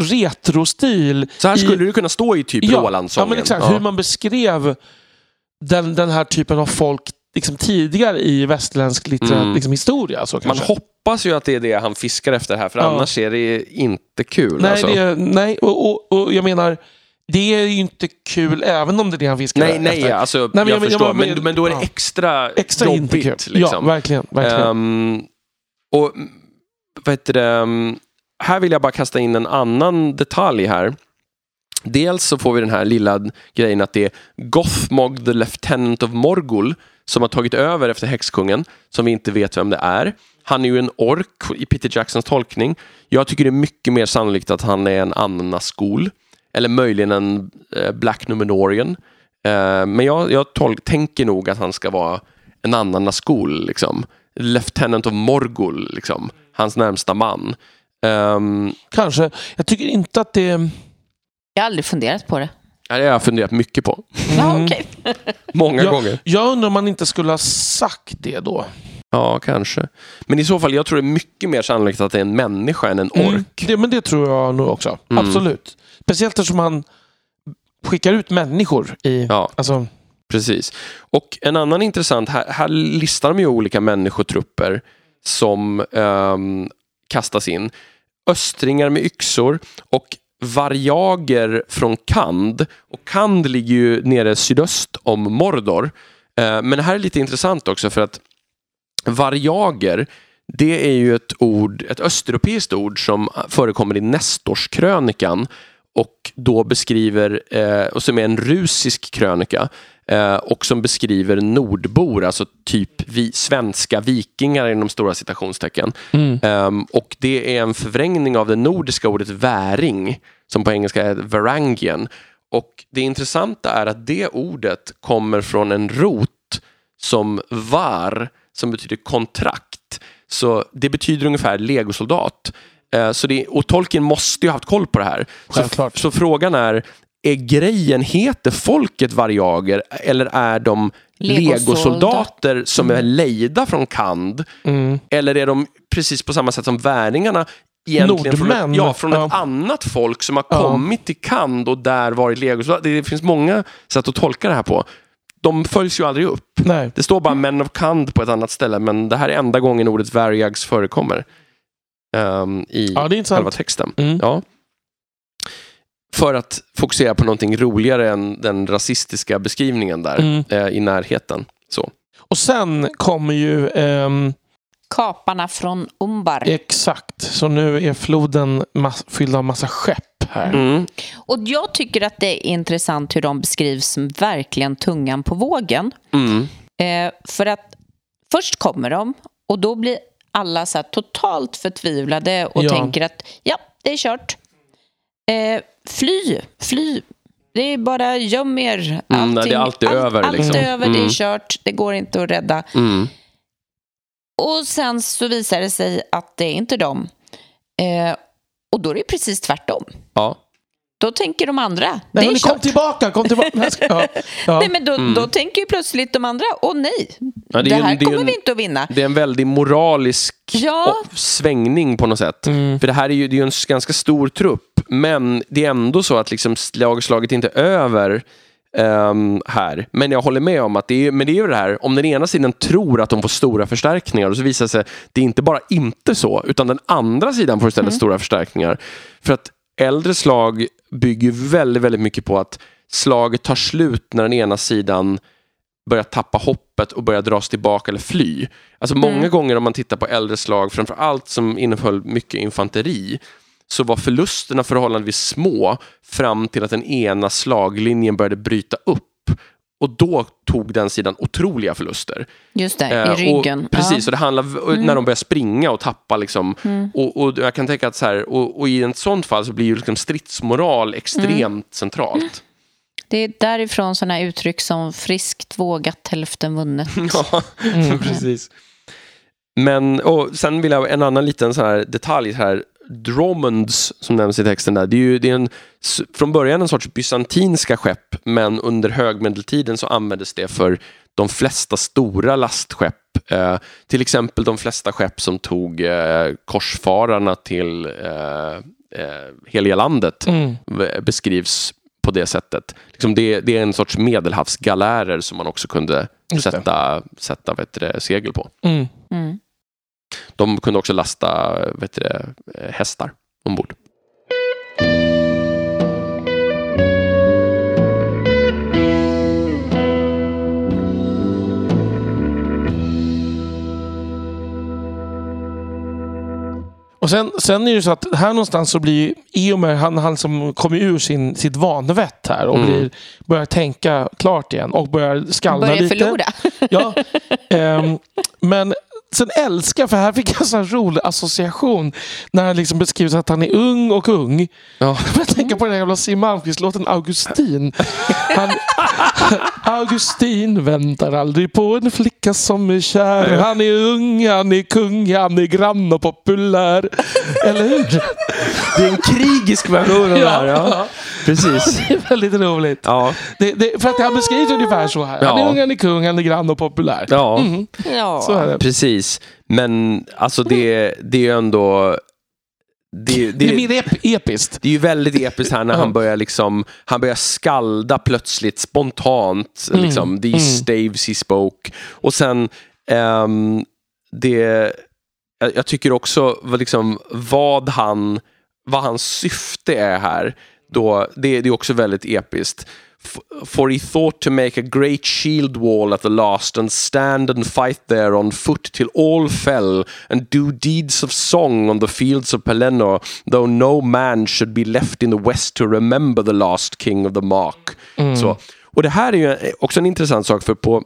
retrostil. Så här i- skulle det kunna stå i typ ja, Roland-sången. Ja, men exakt. Ja. Hur man beskrev den, den här typen av folk liksom, tidigare i västerländsk litterär, Mm. liksom, historia. Så Man hoppas ju att det är det han fiskar efter här, för Ja. annars är det inte kul. Nej, alltså. det, nej och, och, och jag menar, det är ju inte kul även om det är det han fiskar nej, nej efter. alltså, Nej, men jag, jag- jag förstår. var med- men, men då är det extra, Extra inte kul. jobbigt. Liksom. Ja, verkligen. verkligen. Ehm, och vad heter det, um, här vill jag bara kasta in en annan detalj här. Dels så får vi den här lilla grejen att det är Gothmog the Lieutenant of Morgul som har tagit över efter häxkungen, som vi inte vet vem det är. Han är ju en ork i Peter Jacksons tolkning. Jag tycker det är mycket mer sannolikt att han är en Anna-skol. Eller möjligen en eh, Black Numenorian. Eh, men jag, jag tänker nog att han ska vara en Anna-skol. Liksom. Lieutenant of Morgul, liksom. hans närmsta man. Um, Kanske. Jag tycker inte att det... Jag har aldrig funderat på det. det har jag funderat mycket på. Ja, okej. Många Jag, gånger. jag undrar om man inte skulle ha sagt det då. Ja, kanske. Men i så fall, jag tror det är mycket mer sannolikt att det är en människa än en ork. Mm. Det, men det tror jag nog också. Mm. Absolut. Speciellt eftersom han skickar ut människor i... Ja. Alltså, Precis. Och en annan intressant, här, här listar de ju olika människotrupper som ehm, kastas in. Östringar med yxor och varjager från Kand. Och Kand ligger ju nere sydöst om Mordor. Eh, men det här är lite intressant också för att varjager, det är ju ett ord, ett östeuropeiskt ord som förekommer i Nestorskrönikan och då beskriver, eh, och som är en rusisk krönika, eh, och som beskriver nordbor, alltså typ vi, svenska vikingar inom stora citationstecken. Ehm, och det är en förvrängning av det nordiska ordet väring, som på engelska är varangian. Och det intressanta är att det ordet kommer från en rot som var, som betyder kontrakt. Så det betyder ungefär legosoldat. Eh, Så det, och Tolkien måste ju ha haft koll på det här. Så, så frågan är, är grejen, heter folket varjager eller är de Legosoldat. legosoldater som är lejda från Kand? mm. Eller är de precis på samma sätt som väringarna egentligen från, ett, Nordmän. ja, från ett Ja. annat folk som har Ja. kommit till Kand och där varit legosoldater? Det finns många sätt att tolka det här på. De följs ju aldrig upp. Nej. Det står bara Men of Kand på ett annat ställe, men det här är enda gången ordet Varjags förekommer ehm, i Ja, det är intressant. själva texten. Mm. Ja. För att fokusera på någonting roligare än den rasistiska beskrivningen där Mm. eh, i närheten. Så. Och sen kommer ju... ehm, Kaparna från Umbar. exakt. Så nu är floden fylld av massa skepp här. Mm. Och jag tycker att det är intressant hur de beskrivs som verkligen tungan på vågen. Mm. Eh, för att först kommer de och då blir alla så totalt förtvivlade och Ja. tänker att ja, det är kört. Eh, fly, fly. Det är bara göm er. Mm, nej, det är alltid över, Allt liksom. över, det är Mm. kört. Det går inte att rädda. Mm. Och sen så visar det sig att det är inte dem. Eh, och då är det precis tvärtom. Ja. Då tänker de andra, Nej, det är kom tillbaka, kom tillbaka. Ja, ja. Nej, men då, då tänker ju plötsligt de andra, åh nej, Mm. Ja, det, här det är ju kommer en- vi inte att vinna. Det är en väldigt moralisk svängning på något sätt. Mm. För det här är ju, det är ju en ganska stor trupp, men det är ändå så att liksom slag, slaget inte är över ehm, här. Men jag håller med om att det är, men det är ju det här, om den ena sidan tror att de får stora förstärkningar och så visar det sig det är inte bara inte så, utan den andra sidan får istället stora förstärkningar. För att äldre slag bygger väldigt, väldigt mycket på att slaget tar slut när den ena sidan börjar tappa hoppet och börjar dras tillbaka eller fly. Alltså många gånger om man tittar på äldre slag, framför allt som innehöll mycket infanteri, så var förlusterna förhållandevis små fram till att den ena slaglinjen började bryta upp. Och då tog den sidan otroliga förluster. Just det, Eh, i ryggen. Och, precis, Ja. Mm. och det handlar när de börjar springa och tappa. Liksom, och, och jag kan tänka att så här, och, och i ett sånt fall så blir ju liksom stridsmoral extremt Mm. centralt. Det är därifrån sådana uttryck som friskt vågat hälften vunnet. Ja, precis. Men, och sen vill jag en annan liten sån här detalj här. Drommonds som nämns i texten där, det är ju det är en, från början en sorts bysantinska skepp men under högmedeltiden så användes det för de flesta stora lastskepp. Eh, till exempel de flesta skepp som tog eh, korsfararna till eh, eh, Heliga landet Mm. beskrivs på det sättet. Liksom det, det är en sorts medelhavsgalärer som man också kunde sätta, sätta vet du, det, segel på. Mm. Mm. De kunde också lasta vet du, eh, hästar ombord. Och sen, sen är det så att här någonstans så blir Eomer, han, han som kommer ur sin, sitt vanvett här och blir, börjar tänka klart igen och börjar skallna Börjar lite. förlora. Ja, ehm, men sen älskar, för här fick jag en sån här rolig association när han liksom beskrivs att han är ung och ung. Ja. Jag tänker på den jävla Siw Malmkvist-låten Augustin. Han, Augustin väntar aldrig på en flicka som är kär. Han är ung, han är kung, han är grann och populär. Eller hur? Det är en krigisk version av det här. Ja. Precis. Det är väldigt roligt. Ja. Det, det, för att han beskrivs ungefär så här. Han är ung, han är kung, han är grann och populär. Ja. Ja. Så är det. Precis. Men alltså det, det är ju ändå... Det, Det är det, ep episkt. det är ju väldigt episkt här när han börjar liksom, han börjar skalda plötsligt spontant. Liksom, These staves he spoke. Och sen, ehm, det, jag, jag tycker också vad, liksom, vad, han, vad hans syfte är här. Då, det, det är också väldigt episkt. For he thought to make a great shield wall at the last and stand and fight there on foot till all fell and do deeds of song on the fields of Pelennor, though no man should be left in the west to remember the last king of the mark. Så. Och det här är ju också en intressant sak för på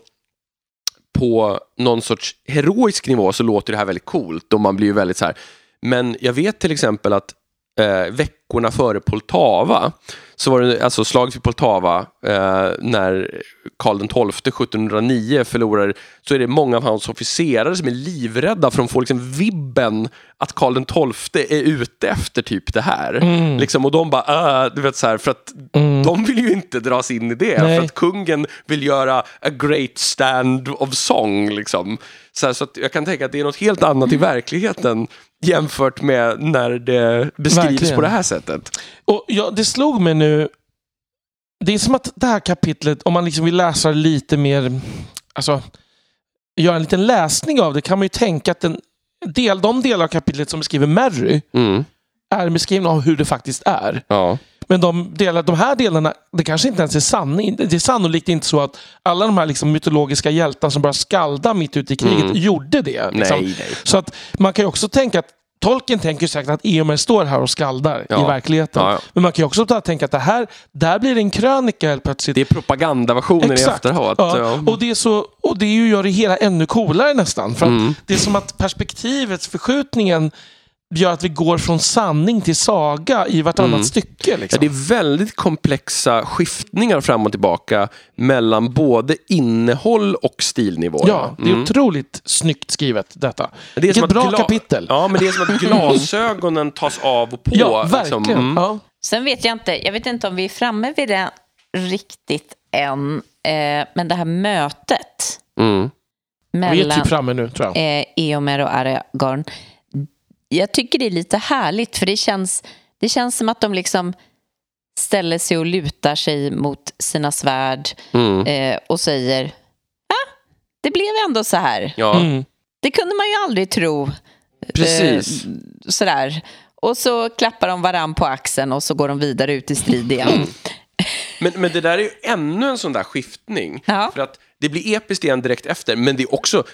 på någon sorts heroisk nivå så låter det här väldigt coolt och man blir ju väldigt så här. Men jag vet till exempel att eh, veckorna före Poltava så var det alltså slaget vid Poltava eh, när Karl XII 1709 förlorar så är det många av hans officerare som är livrädda för de får liksom vibben att Karl XII är ute efter typ det här. Liksom, och de bara, äh, du vet så här, för att de vill ju inte dras in i det. Nej. För att kungen vill göra a great stand of song. Liksom. Så, här, så jag kan tänka att det är något helt annat i verkligheten jämfört med när det beskrivs Verkligen. på det här sättet. Och ja, det slog mig nu. Det är som att det här kapitlet, om man liksom vill läsa lite mer, alltså göra en liten läsning av det, kan man ju tänka att den, del, de delar av kapitlet som beskriver Mary Mm. är beskrivna av hur det faktiskt är. Ja. Men de, delar, de här delarna, det kanske inte ens är sanning. Det är sannolikt inte så att alla de här liksom mytologiska hjältarna som bara skalda mitt ute i kriget gjorde det. Liksom. Nej, nej. Så att man kan ju också tänka att Tolkien tänker säkert att Eomer står här och skaldar Ja. i verkligheten. Ja, ja. Men man kan ju också tänka att det här, där blir det en krönika helt plötsligt. Det är propagandaversionen i efterhand. Och det, är så, och det ju gör det hela ännu coolare nästan. För att Mm. Det är som att perspektivet, förskjutningen, gör att vi går från sanning till saga i vartannat stycke. Ja, Liksom. det är väldigt komplexa skiftningar fram och tillbaka mellan både innehåll och stilnivå. Ja, det är otroligt snyggt skrivet detta. Det är Vilket som bra kapitel. Ja, men det är som att glasögonen tas av och på. Ja, liksom. verkligen. Mm. Ja. Sen vet jag inte, jag vet inte om vi är framme vid det riktigt än. Eh, men det här mötet Mm. Vi är mellan typ framme nu, tror jag. eh, Eomer och Aragorn. Jag tycker det är lite härligt för det känns, det känns som att de liksom ställer sig och lutar sig mot sina svärd Mm. eh, och säger ah, det blev ändå så här. Ja, Mm. Det kunde man ju aldrig tro. precis. Eh, sådär. Och så klappar de varann på axeln och så går de vidare ut i strid igen. Men, men det där är ju ännu en sån där skiftning. Ja. För att det blir episkt igen direkt efter, men det är också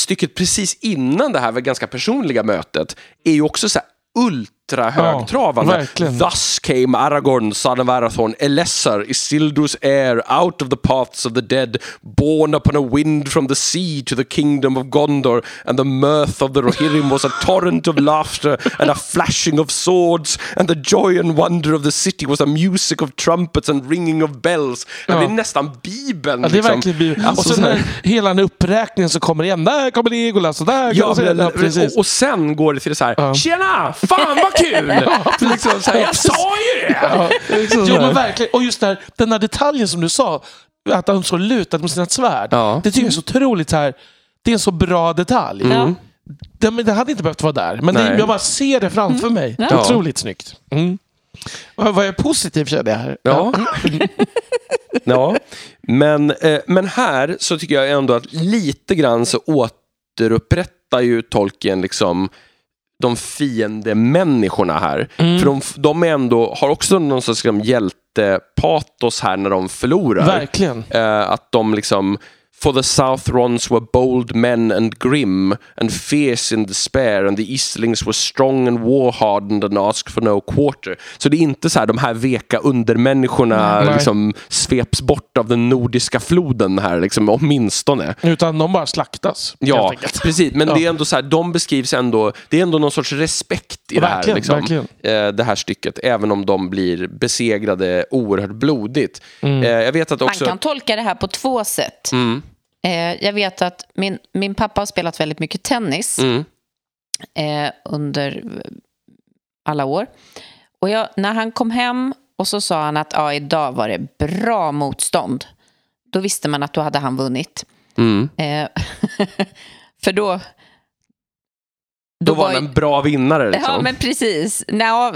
stycket precis innan det här ganska personliga mötet är ju också så här ultra högtravande. Ja. Thus came Aragorn, son of Arathorn, Elessar, Isildur's heir, out of the paths of the dead, born upon a wind from the sea to the kingdom of Gondor, and the mirth of the Rohirrim was a torrent of laughter and a flashing of swords, and the joy and wonder of the city was a music of trumpets and ringing of bells. Ja. Ja. Det är nästan Bibeln. Ja, det är liksom. verkligen Bibeln. Alltså, och sen när hela den uppräkningen så kommer det igen. Där kommer Legolas och där kommer ja, precis. och, och sen går det till det så här, tjena, fan vad kul! liksom så här, jag sa ju det! Liksom Jo, men verkligen. Och just där, den här detaljen som du sa, att de så lutade med sina svärd. Ja. Det tycker jag är så otroligt så här. Det är en så bra detalj. Det, men det hade inte behövt vara där. Men det, jag bara ser det framför mig. Ja. Otroligt snyggt. Mm. Vad, vad är positivt känner jag här. Ja. ja. Men, eh, men här så tycker jag ändå att lite grann så återupprättar ju Tolkien liksom de fiendemänniskorna här. För de, de är ändå, har också någon sorts liksom, hjältepatos här när de förlorar. Verkligen. Eh, att de liksom For the Southrons were bold men and grim and fierce in despair and the Eastlings were strong and war-hardened and asked for no quarter. Så det är inte så här de här veka undermänniskorna Nej. liksom sveps bort av den nordiska floden här, liksom, åtminstone. Utan de bara slaktas. Ja, precis. Men Ja. det är ändå så här, de beskrivs ändå, det är ändå någon sorts respekt i det här, liksom, eh, det här stycket, även om de blir besegrade oerhört blodigt. Mm. Eh, jag vet att Man också... kan tolka det här på två sätt. Mm, Eh, jag vet att min, min pappa har spelat väldigt mycket tennis mm, eh, under alla år. Och jag, när han kom hem och så sa han att ja, idag var det bra motstånd. Då visste man att då hade han vunnit. mm. Eh, för då... Då var ju- han en bra vinnare. Liksom. Ja, men precis. Nå,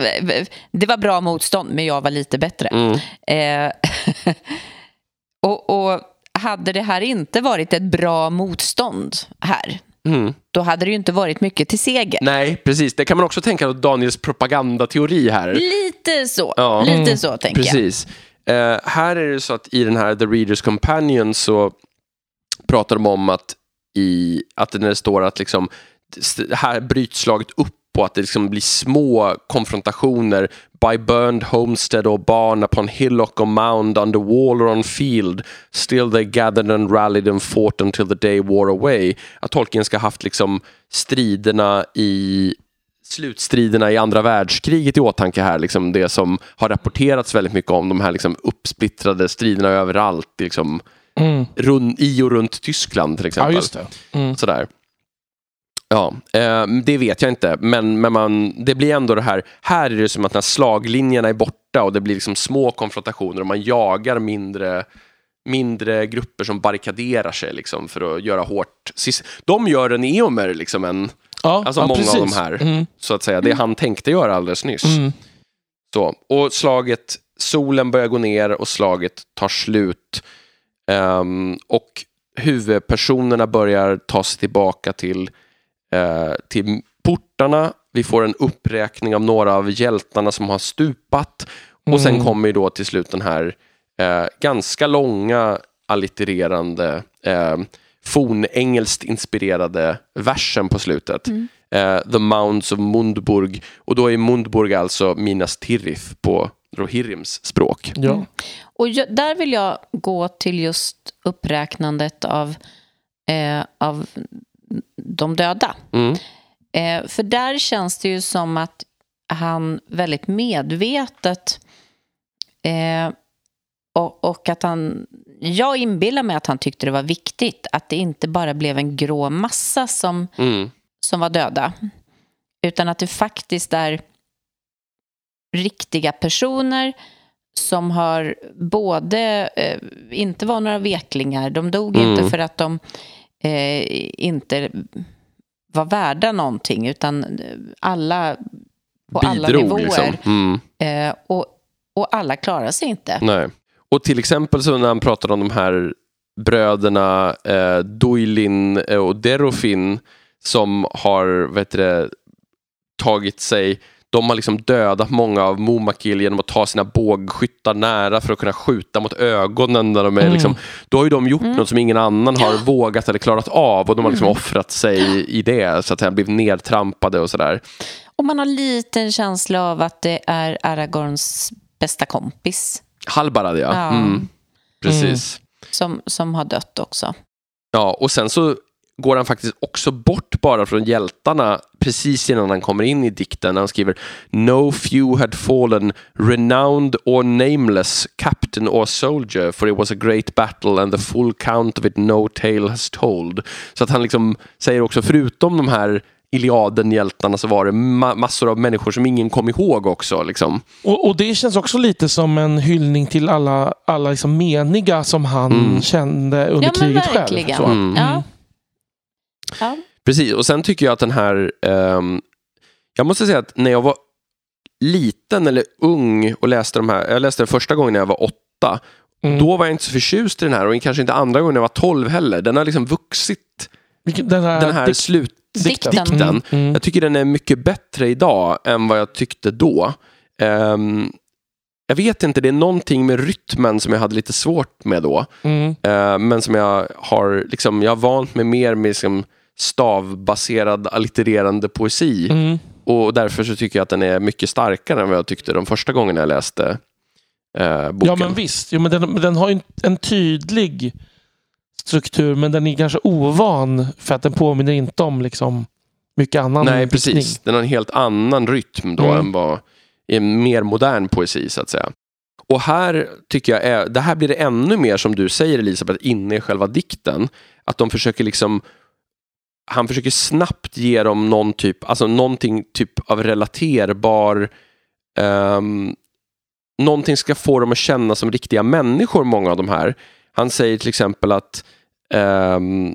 det var bra motstånd, men jag var lite bättre. mm. Eh, och, och hade det här inte varit ett bra motstånd här, Mm. då hade det ju inte varit mycket till seger. Nej, precis. Det kan man också tänka på Daniels propagandateori här. Lite så. Ja. Lite så, tänker jag. Precis. Eh, här är det så att i den här The Reader's Companion så pratar de om att, i, att när det står att liksom, det här bryts slaget upp och att det liksom blir små konfrontationer by burned homestead or barn upon hillock or mound under wall or on field still they gathered and rallied and fought until the day wore away att Tolkien ska ha haft liksom striderna i slutstriderna i andra världskriget i åtanke här. Liksom det som har rapporterats väldigt mycket om, de här liksom uppsplittrade striderna överallt, liksom, Mm. run, i och runt Tyskland till Ja, exempel. just det. Mm. Sådär. Ja, eh, det vet jag inte, men, men man, det blir ändå det här, här är det som att när slaglinjerna är borta och det blir liksom små konfrontationer och man jagar mindre mindre grupper som barrikaderar sig liksom, för att göra hårt. De gör en Eomer, liksom en, Ja, Alltså ja, många precis. av de här. Mm. så att säga, det han tänkte göra alldeles nyss. Mm. Så, och slaget, solen börjar gå ner och slaget tar slut. Ehm, och huvudpersonerna börjar ta sig tillbaka till, eh, till portarna. Vi får en uppräkning av några av hjältarna som har stupat. Och sen Mm. kommer ju då till slut den här eh, ganska långa allittererande eh, fornengelskt inspirerade versen på slutet. Eh, The Mounds of Mundburg. Och då är Mundburg alltså Minas Tirith på Rohirrims språk. Ja. Och jag, där vill jag gå till just uppräknandet av, eh, av de döda. Mm. Eh, för där känns det ju som att han väldigt medvetet eh, och, och att han... Jag inbillar mig att han tyckte det var viktigt att det inte bara blev en grå massa som, Mm. som var döda. Utan att det faktiskt är riktiga personer som har både, eh, inte var några veklingar, de dog Mm. inte för att de eh, inte var värda någonting, utan eh, alla på alla Bidrog nivåer. liksom. Mm. Eh, och, och alla klarar sig inte. Nej. Och till exempel så när han pratar om de här bröderna eh, Duilin eh, och Derofin som har vet det, tagit sig de har liksom dödat många av Momakil genom att ta sina bågskyttar nära för att kunna skjuta mot ögonen. När de är Mm. liksom, då har ju de gjort något som ingen annan har vågat eller klarat av och de har liksom offrat sig i det så att säga blivit nedtrampade och sådär. Och man har lite en känsla av att det är Aragorns bästa kompis Halbarad ja. Ja. Mm. Precis. som, som har dött också. Ja, och sen så går han faktiskt också bort bara från hjältarna precis innan han kommer in i dikten. Han skriver No few had fallen, renowned or nameless, captain or soldier, for it was a great battle and the full count of it no tale has told. Så att han liksom säger också, förutom de här Iliaden-hjältarna så var det ma- massor av människor som ingen kom ihåg också. Liksom. Och, och det känns också lite som en hyllning till alla, alla liksom meniga som han Mm. kände under Ja, kriget själv. Så. Mm. Ja. Ja. Precis, och sen tycker jag att den här... ehm, jag måste säga att när jag var liten eller ung och läste de här, jag läste den första gången när jag var åtta, Mm. då var jag inte så förtjust i den här och kanske inte andra gången när jag var tolv heller. Den har liksom vuxit, Den här, den här dikt- slutdikten. Dikten. Mm, mm. Jag tycker den är mycket bättre idag än vad jag tyckte då. Ehm, jag vet inte, det är någonting med rytmen som jag hade lite svårt med då. Eh, men som jag har, liksom, jag har vant mig mer med liksom, stavbaserad allittererande poesi. Mm. Och därför så tycker jag att den är mycket starkare än vad jag tyckte de första gångerna jag läste eh, boken. Ja men visst, jo, men den, den har ju en, en tydlig struktur men den är kanske ovan för att den påminner inte om liksom, mycket annan Nej, riktning. precis. Den har en helt annan rytm då Mm. än vad en mer modern poesi så att säga. Och här tycker jag, är, det här blir det ännu mer som du säger Elisabeth, inne i själva dikten. Att de försöker liksom han försöker snabbt ge dem någon typ, alltså någonting typ av relaterbar um, någonting ska få dem att känna som riktiga människor, många av de här. Han säger till exempel att ehm, um,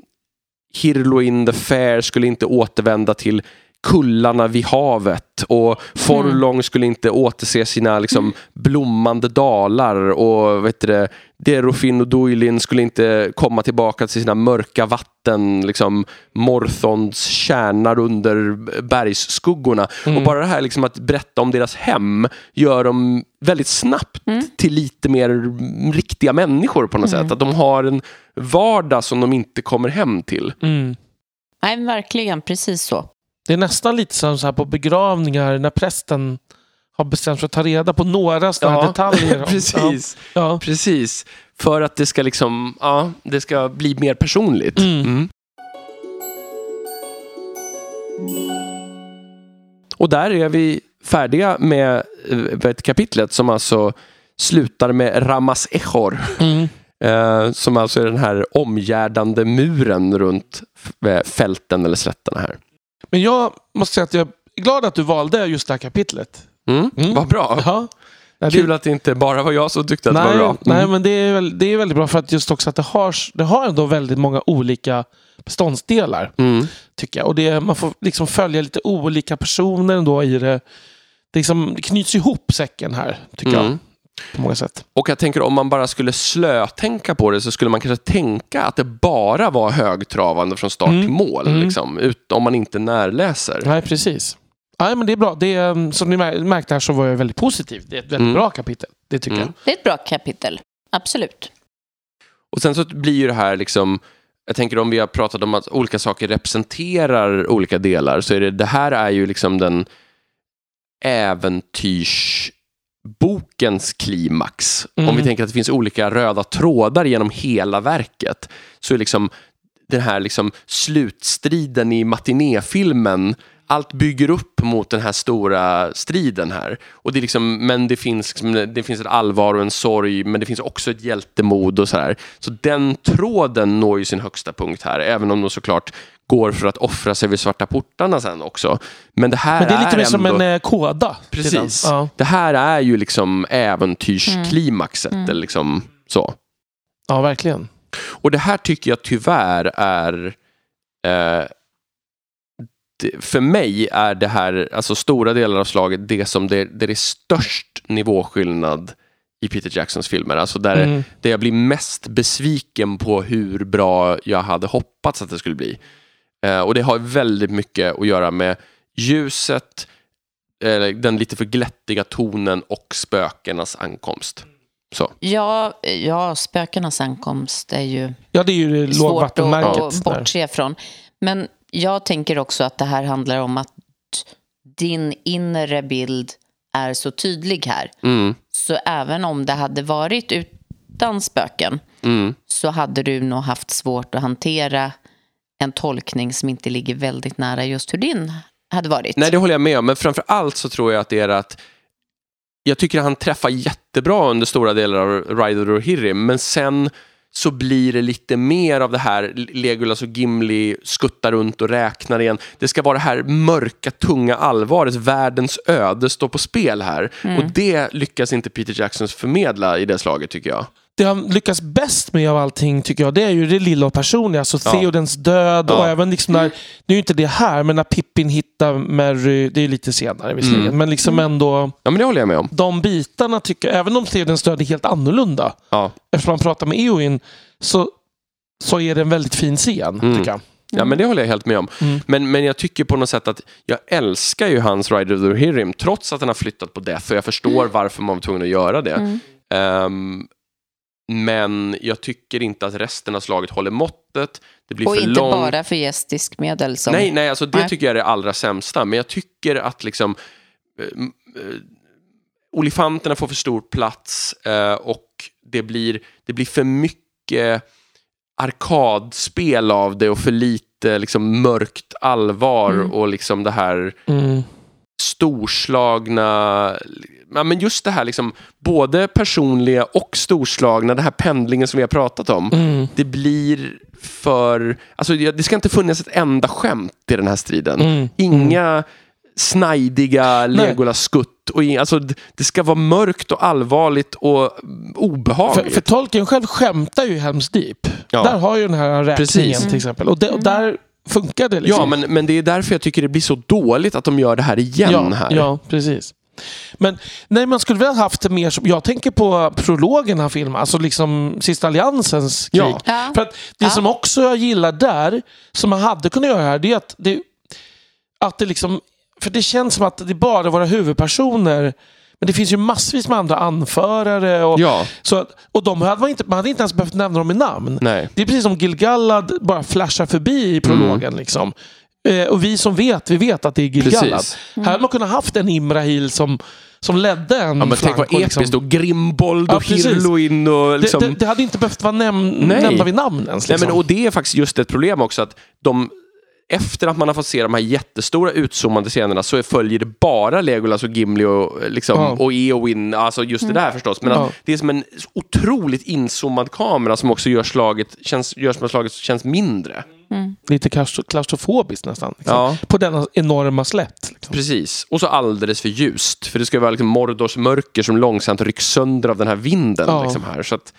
Hirloin the Fair skulle inte återvända till kullarna vid havet och Forlong skulle inte återse sina liksom, blommande dalar och vet det, Derofin och Duilin skulle inte komma tillbaka till sina mörka vatten, liksom Morthonds kärnar under bergsskuggorna. Och bara det här liksom, att berätta om deras hem gör dem väldigt snabbt till lite mer riktiga människor på något sätt. Att de har en vardag som de inte kommer hem till. Mm. Nej, verkligen precis så. Det är nästan lite som så här på begravningar när prästen har bestämt sig att ta reda på några sådana här detaljer. precis. Ja. Ja. Precis. För att det ska liksom, ja, det ska bli mer personligt. Mm. Mm. Och där är vi färdiga med eh, ett kapitlet som alltså slutar med Ramas Echor. Mm. Eh, som alltså är den här omgärdande muren runt fälten eller slätterna här. Men jag måste säga att jag är glad att du valde just det här kapitlet. Mm. Mm. Vad bra. Ja. Nej, Kul att det inte bara var jag som tyckte att det var nej, bra. Mm. nej, men det är, väl, det är väldigt bra för att just också att det har, det har ändå väldigt många olika beståndsdelar. Mm. tycker jag. Och det, man får liksom följa lite olika personer ändå i det. Det, liksom, det knyts ihop säcken här, tycker jag. Mm. På många sätt. Och jag tänker om man bara skulle slötänka på det så skulle man kanske tänka att det bara var högtravande från start Mm. till mål. Mm. Liksom, ut, om man inte närläser. Nej, precis. Nej, men det är bra. Det är, um, som ni mär- märkte här så var jag väldigt positiv. Det är ett väldigt Mm. bra kapitel. Det tycker Mm. Det är ett bra kapitel. Absolut. Och sen så blir ju det här liksom jag tänker om vi har pratat om att olika saker representerar olika delar så är det, det här är ju liksom den äventyrsbokens klimax. Mm. Om vi tänker att det finns olika röda trådar genom hela verket så är liksom den här liksom slutstriden i matinéfilmen allt bygger upp mot den här stora striden här. Och det är liksom, men det finns, liksom, det finns ett allvar och en sorg, men det finns också ett hjältemod och så här. Så den tråden når ju sin högsta punkt här, även om de såklart går för att offra sig vid svarta portarna sen också. Men det här Men det är lite mer som ändå... en eh, den. Precis. Ja. Det här är ju liksom äventyrsklimaxet. Eller liksom så. ja, verkligen. Och det här tycker jag tyvärr är... Eh, för mig är det här, alltså stora delar av slaget, det som det, det är störst nivåskillnad i Peter Jacksons filmer. Alltså där, Mm. där jag blir mest besviken på hur bra jag hade hoppats att det skulle bli. Eh, och det har väldigt mycket att göra med ljuset, eh, den lite för glättiga tonen och spökenas ankomst. Så. Ja, ja, spökenas ankomst är ju Ja, det är ju det svårt att där. bortse från. Men jag tänker också att det här handlar om att din inre bild är så tydlig här. Mm, Så även om det hade varit utan spöken mm, så hade du nog haft svårt att hantera en tolkning som inte ligger väldigt nära just hur din hade varit. Nej, det håller jag med om. Men framför allt så tror jag att det är att jag tycker att han träffar jättebra under stora delar av Ryder och Hirrim, men sen så blir det lite mer av det här Legolas och Gimli skuttar runt och räknar igen. Det ska vara det här mörka, tunga allvaret, världens öde står på spel här. Och det lyckas inte Peter Jackson förmedla i det slaget tycker jag. Det han lyckas bäst med av allting tycker jag, det är ju det lilla och personliga. Alltså Ja. Theodens död och Ja. även liksom när, nu är ju inte det här, men när Pippin hittar Merry, det är ju lite senare visserligen, Mm. men liksom ändå Ja, men det håller jag med om. de bitarna tycker jag, även om Theodens död är helt annorlunda, Ja. eftersom man pratar med Eowyn, så, så är det en väldigt fin scen, Mm. tycker jag. Ja, men det håller jag helt med om. Men, men jag tycker på något sätt att jag älskar ju hans Rider of the Rohirrim trots att han har flyttat på Death och jag förstår varför man var tvungen att göra det. Ehm, men jag tycker inte att resten av slaget håller måttet. Det blir Och för inte långt. bara för gästisk medel. Som... Nej, nej, alltså det Nej. tycker jag är det allra sämsta. Men jag tycker att liksom eh, eh, olifanterna får för stor plats eh, och det blir, det blir för mycket arkadspel av det och för lite liksom mörkt allvar och liksom det här Mm. Storslagna, ja, men just det här liksom, både personliga och storslagna, den här pendlingen som vi har pratat om. Mm. Det blir för, alltså det ska inte funnits ett enda skämt i den här striden. Mm. Inga snajdiga Nej. Legolas-skutt. Och in, alltså, det- ska vara mörkt och allvarligt och mm, För, obehagligt. för Tolkien själv skämtar ju i Helms Deep. Ja. Där har ju den här räkningen Precis. till exempel. Och, det, och där funkar det. Liksom. Ja, men, men det är därför jag tycker det blir så dåligt att de gör det här igen. ja, här. ja, precis. Men nej, man skulle väl ha haft det mer som... Jag tänker på prologen här filmen, alltså liksom Sista Alliansens krig. Ja. Ja. För att det Ja. som också jag gillar där, som man hade kunnat göra här, det är att det, att det liksom... För det känns som att det är bara våra huvudpersoner, men det finns ju massvis med andra anförare. Och, Ja. så, och de hade man, inte, man hade inte ens behövt nämna dem i namn. Nej. Det är precis som Gil-galad bara flashar förbi i prologen. Mm. Liksom. Eh, och vi som vet, vi vet att det är Gil-galad. Precis. Här hade man kunnat haft en Imrahil som, som ledde en Ja, men tänk flank vad och episkt. liksom- Och Grimbold Ja, och precis. Hirluin och liksom... det, det, det hade inte behövt vara näm Nej. nämnda vid namn ens. Nej, Liksom. men, och det är faktiskt just ett problem också att de efter att man har fått se de här jättestora utzoomande scenerna så följer det bara Legolas och Gimli och, liksom, Ja. och Eowyn, alltså just det där förstås. Men Ja. att det är som en otroligt inzoomad kamera som också gör slaget, känns, gör som att slaget känns mindre. Lite klaustro- klaustrofobiskt nästan. Liksom. Ja. På denna enorma slätt. Liksom. Precis, och så alldeles för ljust. För det ska vara liksom Mordors mörker som långsamt rycks sönder av den här vinden. Ja. Liksom här. Så att,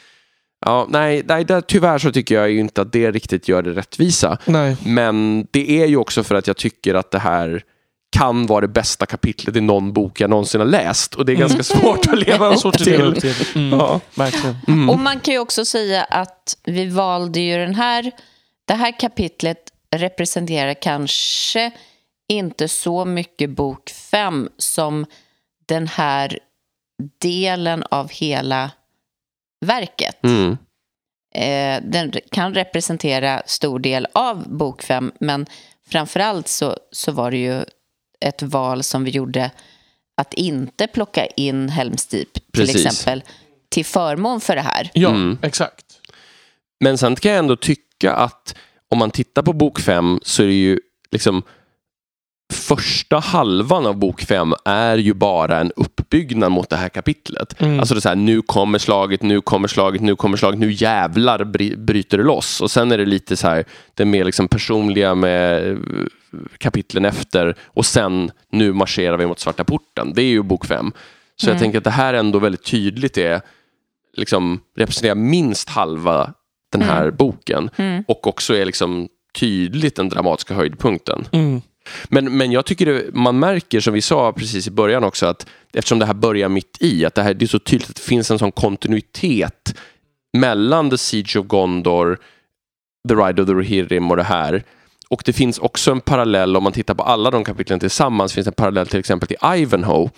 ja, nej, nej där, tyvärr så tycker jag ju inte att det riktigt gör det rättvisa. Nej. Men det är ju också för att jag tycker att det här kan vara det bästa kapitlet i någon bok jag någonsin har läst. Och det är ganska svårt att leva upp till. till. Mm. Ja. Verkligen. Och man kan ju också säga att vi valde ju den här... Det här kapitlet representerar kanske inte så mycket bok fem som den här delen av hela verket. Mm. Eh, den kan representera stor del av bok fem, men framförallt så, så var det ju ett val som vi gjorde att inte plocka in Helms Deep, till exempel, till förmån för det här. Ja, Mm. exakt. Men sen kan jag ändå tycka att om man tittar på bok fem så är det ju liksom första halvan av bok fem är ju bara en uppbyggnad mot det här kapitlet. Mm. Alltså det är så här, nu kommer slaget, nu kommer slaget, nu kommer slaget, nu jävlar bry- bryter det loss. Och sen är det lite så här, det mer liksom personliga med eh, kapitlen efter och sen nu marscherar vi mot svarta porten. Det är ju bok fem. Så jag tänker att det här ändå väldigt tydligt är liksom representerar minst halva den här boken och också är liksom tydligt den dramatiska höjdpunkten. Men, men jag tycker det, man märker, som vi sa precis i början också, att eftersom det här börjar mitt i, att det, här, det är så tydligt att det finns en sån kontinuitet mellan The Siege of Gondor, The Ride of the Rohirrim och det här. Och det finns också en parallell, om man tittar på alla de kapitlen tillsammans, finns en parallell till exempel till Ivanhoe,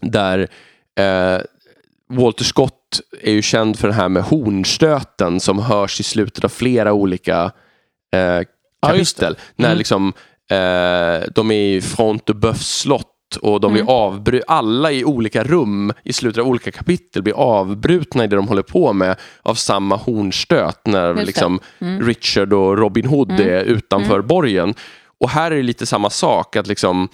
där eh, Walter Scott är ju känd för det här med hornstöten som hörs i slutet av flera olika eh, Ja, kapitel. När Mm. liksom, eh, de är i Front de Boeufs slott och de blir Mm. avbru- alla i olika rum i slutet av olika kapitel blir avbrutna i det de håller på med av samma hornstöt när liksom, Mm. Richard och Robin Hood är utanför borgen. Och här är det lite samma sak, att liksom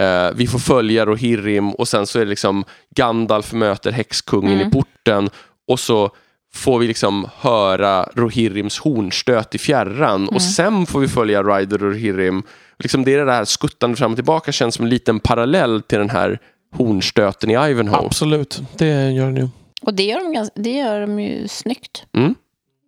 eh, vi får följa Rohirrim och sen så är det liksom Gandalf möter häxkungen Mm. i porten och så får vi liksom höra Rohirrims hornstöt i fjärran Mm. och sen får vi följa Ryder och Rohirrim. Liksom det är det där skuttande fram och tillbaka känns som en liten parallell till den här hornstöten i Ivanhoe. Absolut, det gör den ju. Och det gör de, gans- det gör de ju snyggt Mm.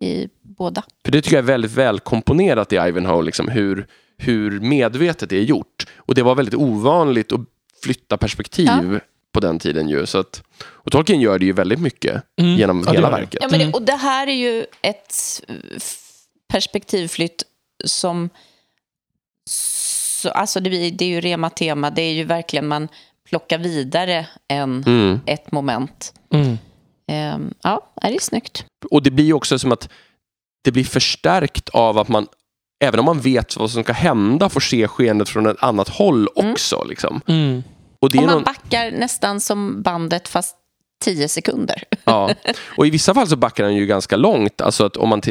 i båda. För det tycker jag är väldigt väl komponerat i Ivanhoe, liksom, hur, hur medvetet det är gjort. Och det var väldigt ovanligt att flytta perspektiv Ja. på den tiden ju. Så att, och Tolkien gör det ju väldigt mycket Mm. genom Ja, hela verket. Ja, men det, och det här är ju ett perspektivflytt som... Så, alltså det, det är ju rema tema. Det är ju verkligen man plockar vidare en, Mm. ett moment. Mm. Ehm, ja, det är snyggt. Och det blir ju också som att det blir förstärkt av att man, även om man vet vad som ska hända, får se skeendet från ett annat håll också. Liksom. Mm. Och det är Om man någon, backar nästan som bandet fast tio sekunder. ja. Och i vissa fall så backar den ju ganska långt. Alltså, att om, man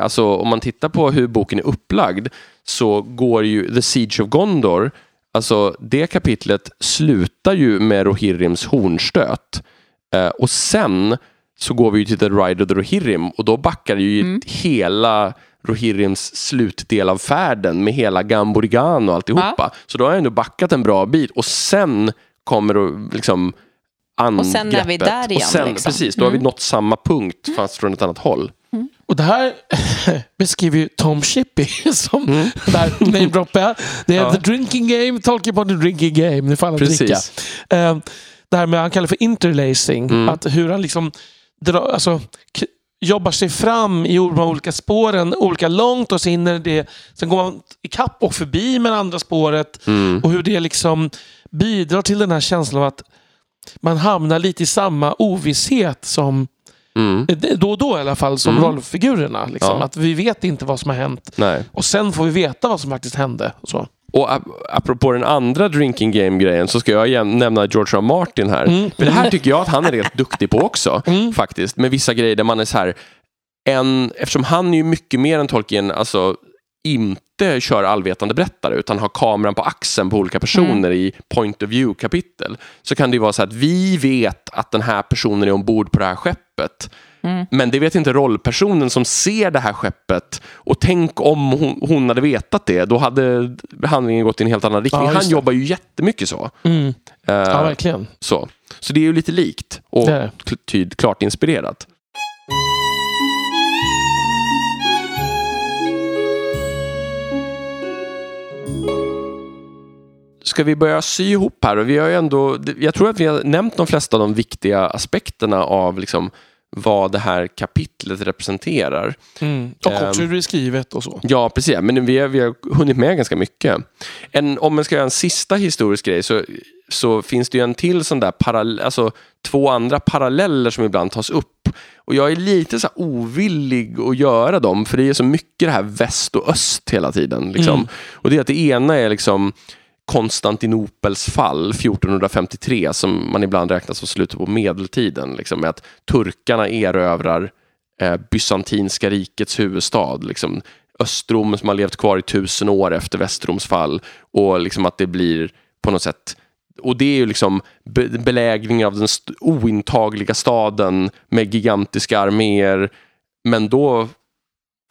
alltså om man tittar på hur boken är upplagd så går ju The Siege of Gondor, alltså det kapitlet slutar ju med Rohirrims hornstöt. Eh, och sen så går vi ju till The Ride of the Rohirrim och då backar ju hela Rohirrims slutdel av färden med hela Gamborigan och alltihopa. Så då har jag ändå backat en bra bit och sen kommer liksom Och sen är vi angreppet. där igen, Och sen, liksom. Precis, då har vi nått samma punkt fast från ett annat håll. Och det här beskriver ju Tom Shippey som Mm. där namedroppar. Det är the drinking game, Tolkien på the drinking game. Nu får alla dricka. Eh, det här med han kallar för interlacing. Mm. Att hur han liksom drar, alltså, jobbar sig fram i de olika spåren olika långt och så hinner det, sen går man ikapp och förbi med det andra spåret. Mm. Och hur det liksom bidrar till den här känslan av att man hamnar lite i samma ovisshet som Mm. Eh, Då och då i alla fall, som Mm. rollfigurerna. Liksom. Ja. Att vi vet inte vad som har hänt. Nej. Och sen får vi veta vad som faktiskt hände. Och så. Och ap- apropå den andra drinking game-grejen så ska jag nämna George R. Martin här. Mm. För det här tycker jag att han är rätt duktig på också. Faktiskt. Med vissa grejer där man är så här. En, eftersom han är ju mycket mer än Tolkien, alltså inte kör allvetande berättare utan har kameran på axeln på olika personer i point of view-kapitel. Så kan det ju vara så att vi vet att den här personen är ombord på det här skeppet. Men det vet inte rollpersonen som ser det här skeppet. Och tänk om hon, hon hade vetat det, då hade handlingen gått i en helt annan riktning. Ja, Han jobbar ju jättemycket så. Mm. Eh, Ja, verkligen. så. så det är ju lite likt och klart inspirerat. Ska vi börja sy ihop här? Och vi har ju ändå, jag tror att vi har nämnt de flesta av de viktiga aspekterna av liksom vad det här kapitlet representerar. Mm. Och Ehm. också hur det är skrivet och så. Ja, precis. Men vi har, vi har hunnit med ganska mycket. En, om man ska göra en sista historisk grej så, så finns det ju en till sån där parallell, alltså två andra paralleller som ibland tas upp. Och jag är lite så ovillig att göra dem, för det är så mycket det här väst och öst hela tiden. Liksom. Mm. Och det är att det ena är liksom Konstantinopels fall 1453 som man ibland räknar som slutet på medeltiden. Liksom, med att turkarna erövrar eh, bysantinska rikets huvudstad. Liksom, Östrom som har levt kvar i tusen år efter Västroms fall. Och liksom att det blir på något sätt och det är ju liksom be- belägring av den st- ointagliga staden med gigantiska arméer. Men då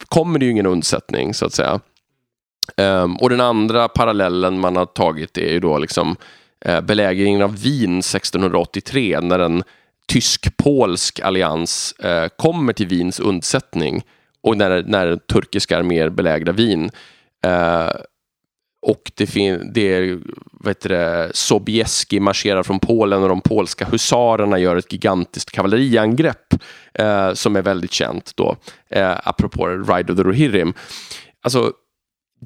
kommer det ju ingen undsättning så att säga. Um, och den andra parallellen man har tagit är ju då liksom uh, belägringen av Wien 1683 när en tysk-polsk allians eh, kommer till Wiens undsättning och när, när turkiska arméer belägrar Wien. Eh, och det, fin- det är, vad heter det, Sobieski marscherar från Polen och de polska husarerna gör ett gigantiskt kavalleriangrepp eh, som är väldigt känt då, eh, apropå Ride of the Rohirrim. Alltså,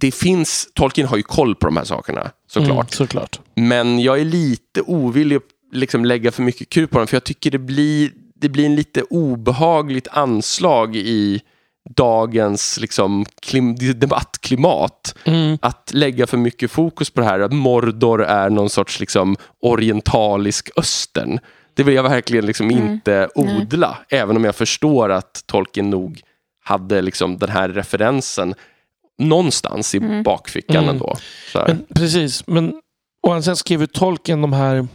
det finns, Tolkien har ju koll på de här sakerna såklart. Mm, såklart. Men jag är lite ovillig att liksom lägga för mycket krut på dem, för jag tycker det blir, det blir en lite obehagligt anslag i dagens liksom, klim, debattklimat. Mm. Att lägga för mycket fokus på det här att Mordor är någon sorts liksom, orientalisk östern. Det vill jag verkligen liksom inte odla, även om jag förstår att Tolkien nog hade liksom den här referensen någonstans i bakfickan Mm. ändå. Men, precis, men och han sen skrev ju Tolkien de här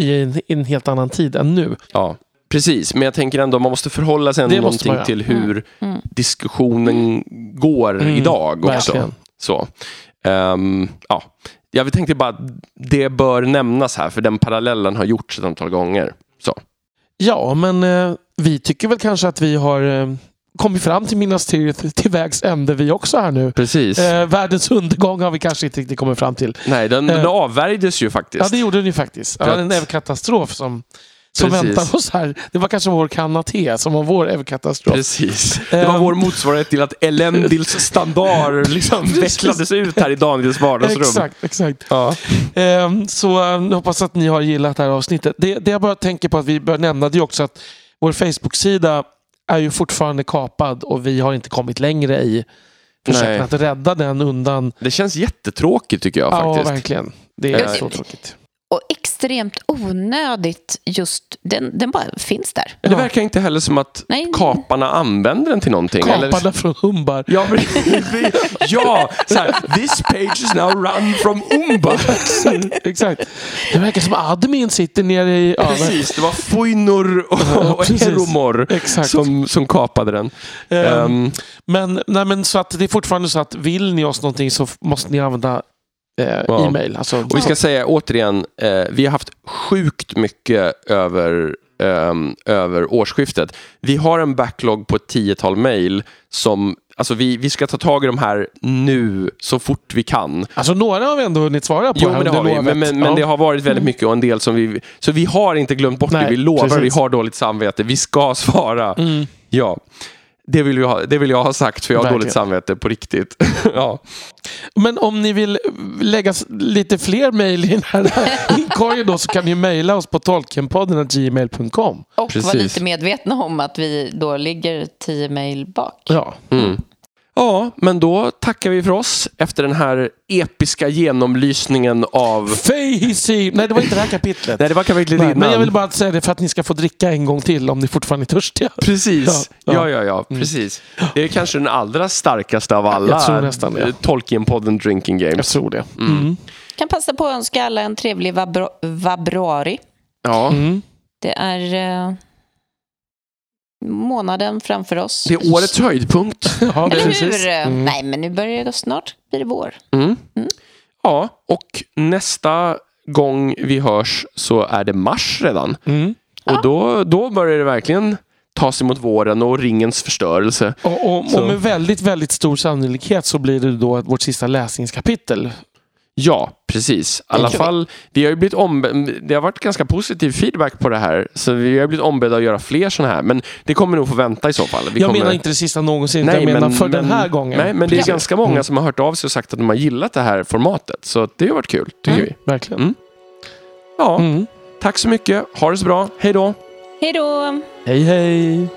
i en, i en helt annan tid än nu. Ja, precis. Men jag tänker ändå man måste förhålla sig ändå någonting man till hur diskussionen går Mm, idag också. verkligen. Så. Ehm, ja. Jag tänkte bara att det bör nämnas här för den parallellen har gjorts ett antal gånger. Så. Ja, men eh, vi tycker väl kanske att vi har eh, kommit fram till Minas Tirith till vägs ände vi också här nu. Precis. Eh, världens undergång har vi kanske inte riktigt kommit fram till. Nej, den, den eh, avvärjdes ju faktiskt. Ja, det gjorde den ju faktiskt. Var en katastrof som som Precis. väntar oss här. Det var kanske vår kanna te som var vår överkatastrof. Precis. Det var Ehm. vår motsvarighet till att Elendils standard liksom vecklades ut här i Daniels vardagsrum. Exakt, exakt. Ja. Ehm, så jag hoppas att ni har gillat det här avsnittet. Det, det jag bara tänker på att vi bör nämna det är också att vår Facebook-sida är ju fortfarande kapad och vi har inte kommit längre i försöken att rädda den undan. Det känns jättetråkigt tycker jag Ja, faktiskt. verkligen. Det är Ja, så tråkigt. Och extremt onödigt just, den, den bara finns där. Men det Ja. verkar inte heller som att Nej. kaparna använder den till någonting. eller- Kaparna från Humbar. Ja, men, ja så här, this page is now run from Umba. Exakt. Det verkar som admin sitter nere i... Ja, Precis, det var Foinor och, och. Heromor Exakt. som, som kapade den. Ehm, Ehm, Men, nej, men så att det är fortfarande så att vill ni oss någonting så måste ni använda eh, Ja. e-mail. Alltså, och vi ska säga återigen, eh, vi har haft sjukt mycket över, ehm, över årsskiftet. Vi har en backlog på ett tiotal mejl som Alltså vi, vi ska ta tag i de här nu så fort vi kan. alltså några har vi ändå hunnit svara på Jo, här men det har vi. lovet. Men, men, men Ja. det har varit väldigt mycket och en del som vi... Så vi har inte glömt bort det. Nej, Vi lovar, precis. vi har dåligt samvete. Vi ska svara. Mm. Ja. Det vill, jag, ha- det vill jag ha sagt, för jag har Verkligen. dåligt samvete på riktigt. ja. Men om ni vill lägga lite fler mejl i den här inkorgen då så kan ni mejla oss på tolkenpodden gmail.com. Och Precis. var lite medvetna om att vi då ligger tio mejl bak. Ja. Mm. Ja, men då tackar vi för oss efter den här episka genomlysningen av... Facey! Nej, det var inte det här kapitlet. Nej, det var kapitlet Nej, innan. men jag vill bara säga det för att ni ska få dricka en gång till om ni fortfarande är törstiga. Precis. Ja, Ja, ja. ja, ja. Precis. Det är kanske den allra starkaste av alla Jag tror nästan det. Tolkien-podden Drinking Jag Games. tror det. Mm. Kan passa på att önska alla en trevlig vabruari. Ja. Mm. Det är eh, månaden framför oss. Det är årets höjdpunkt. Ja, Eller precis. hur? Mm. Nej, men nu börjar det snart blir det vår. Mm. Ja, och nästa gång vi hörs så är det mars redan. Mm. Och då, då börjar det verkligen ta sig mot våren och ringens förstörelse. Och, och, och med väldigt, väldigt stor sannolikhet så blir det då vårt sista läsningskapitel. Ja, precis. I alla Okej. fall, vi har ju blivit ombe- det har varit ganska positiv feedback på det här. Så vi har blivit ombedda att göra fler sådana här. Men det kommer nog få vänta i så fall. Vi jag kommer... menar inte det sista någonsin, jag menar för den här gången. Nej, men det är Precis. ganska många Mm. som har hört av sig och sagt att de har gillat det här formatet. Så det har varit kul, tycker Mm, vi. Verkligen. Mm. Ja, Mm. tack så mycket. Ha det så bra. Hej då! Hej då! Hej, hej!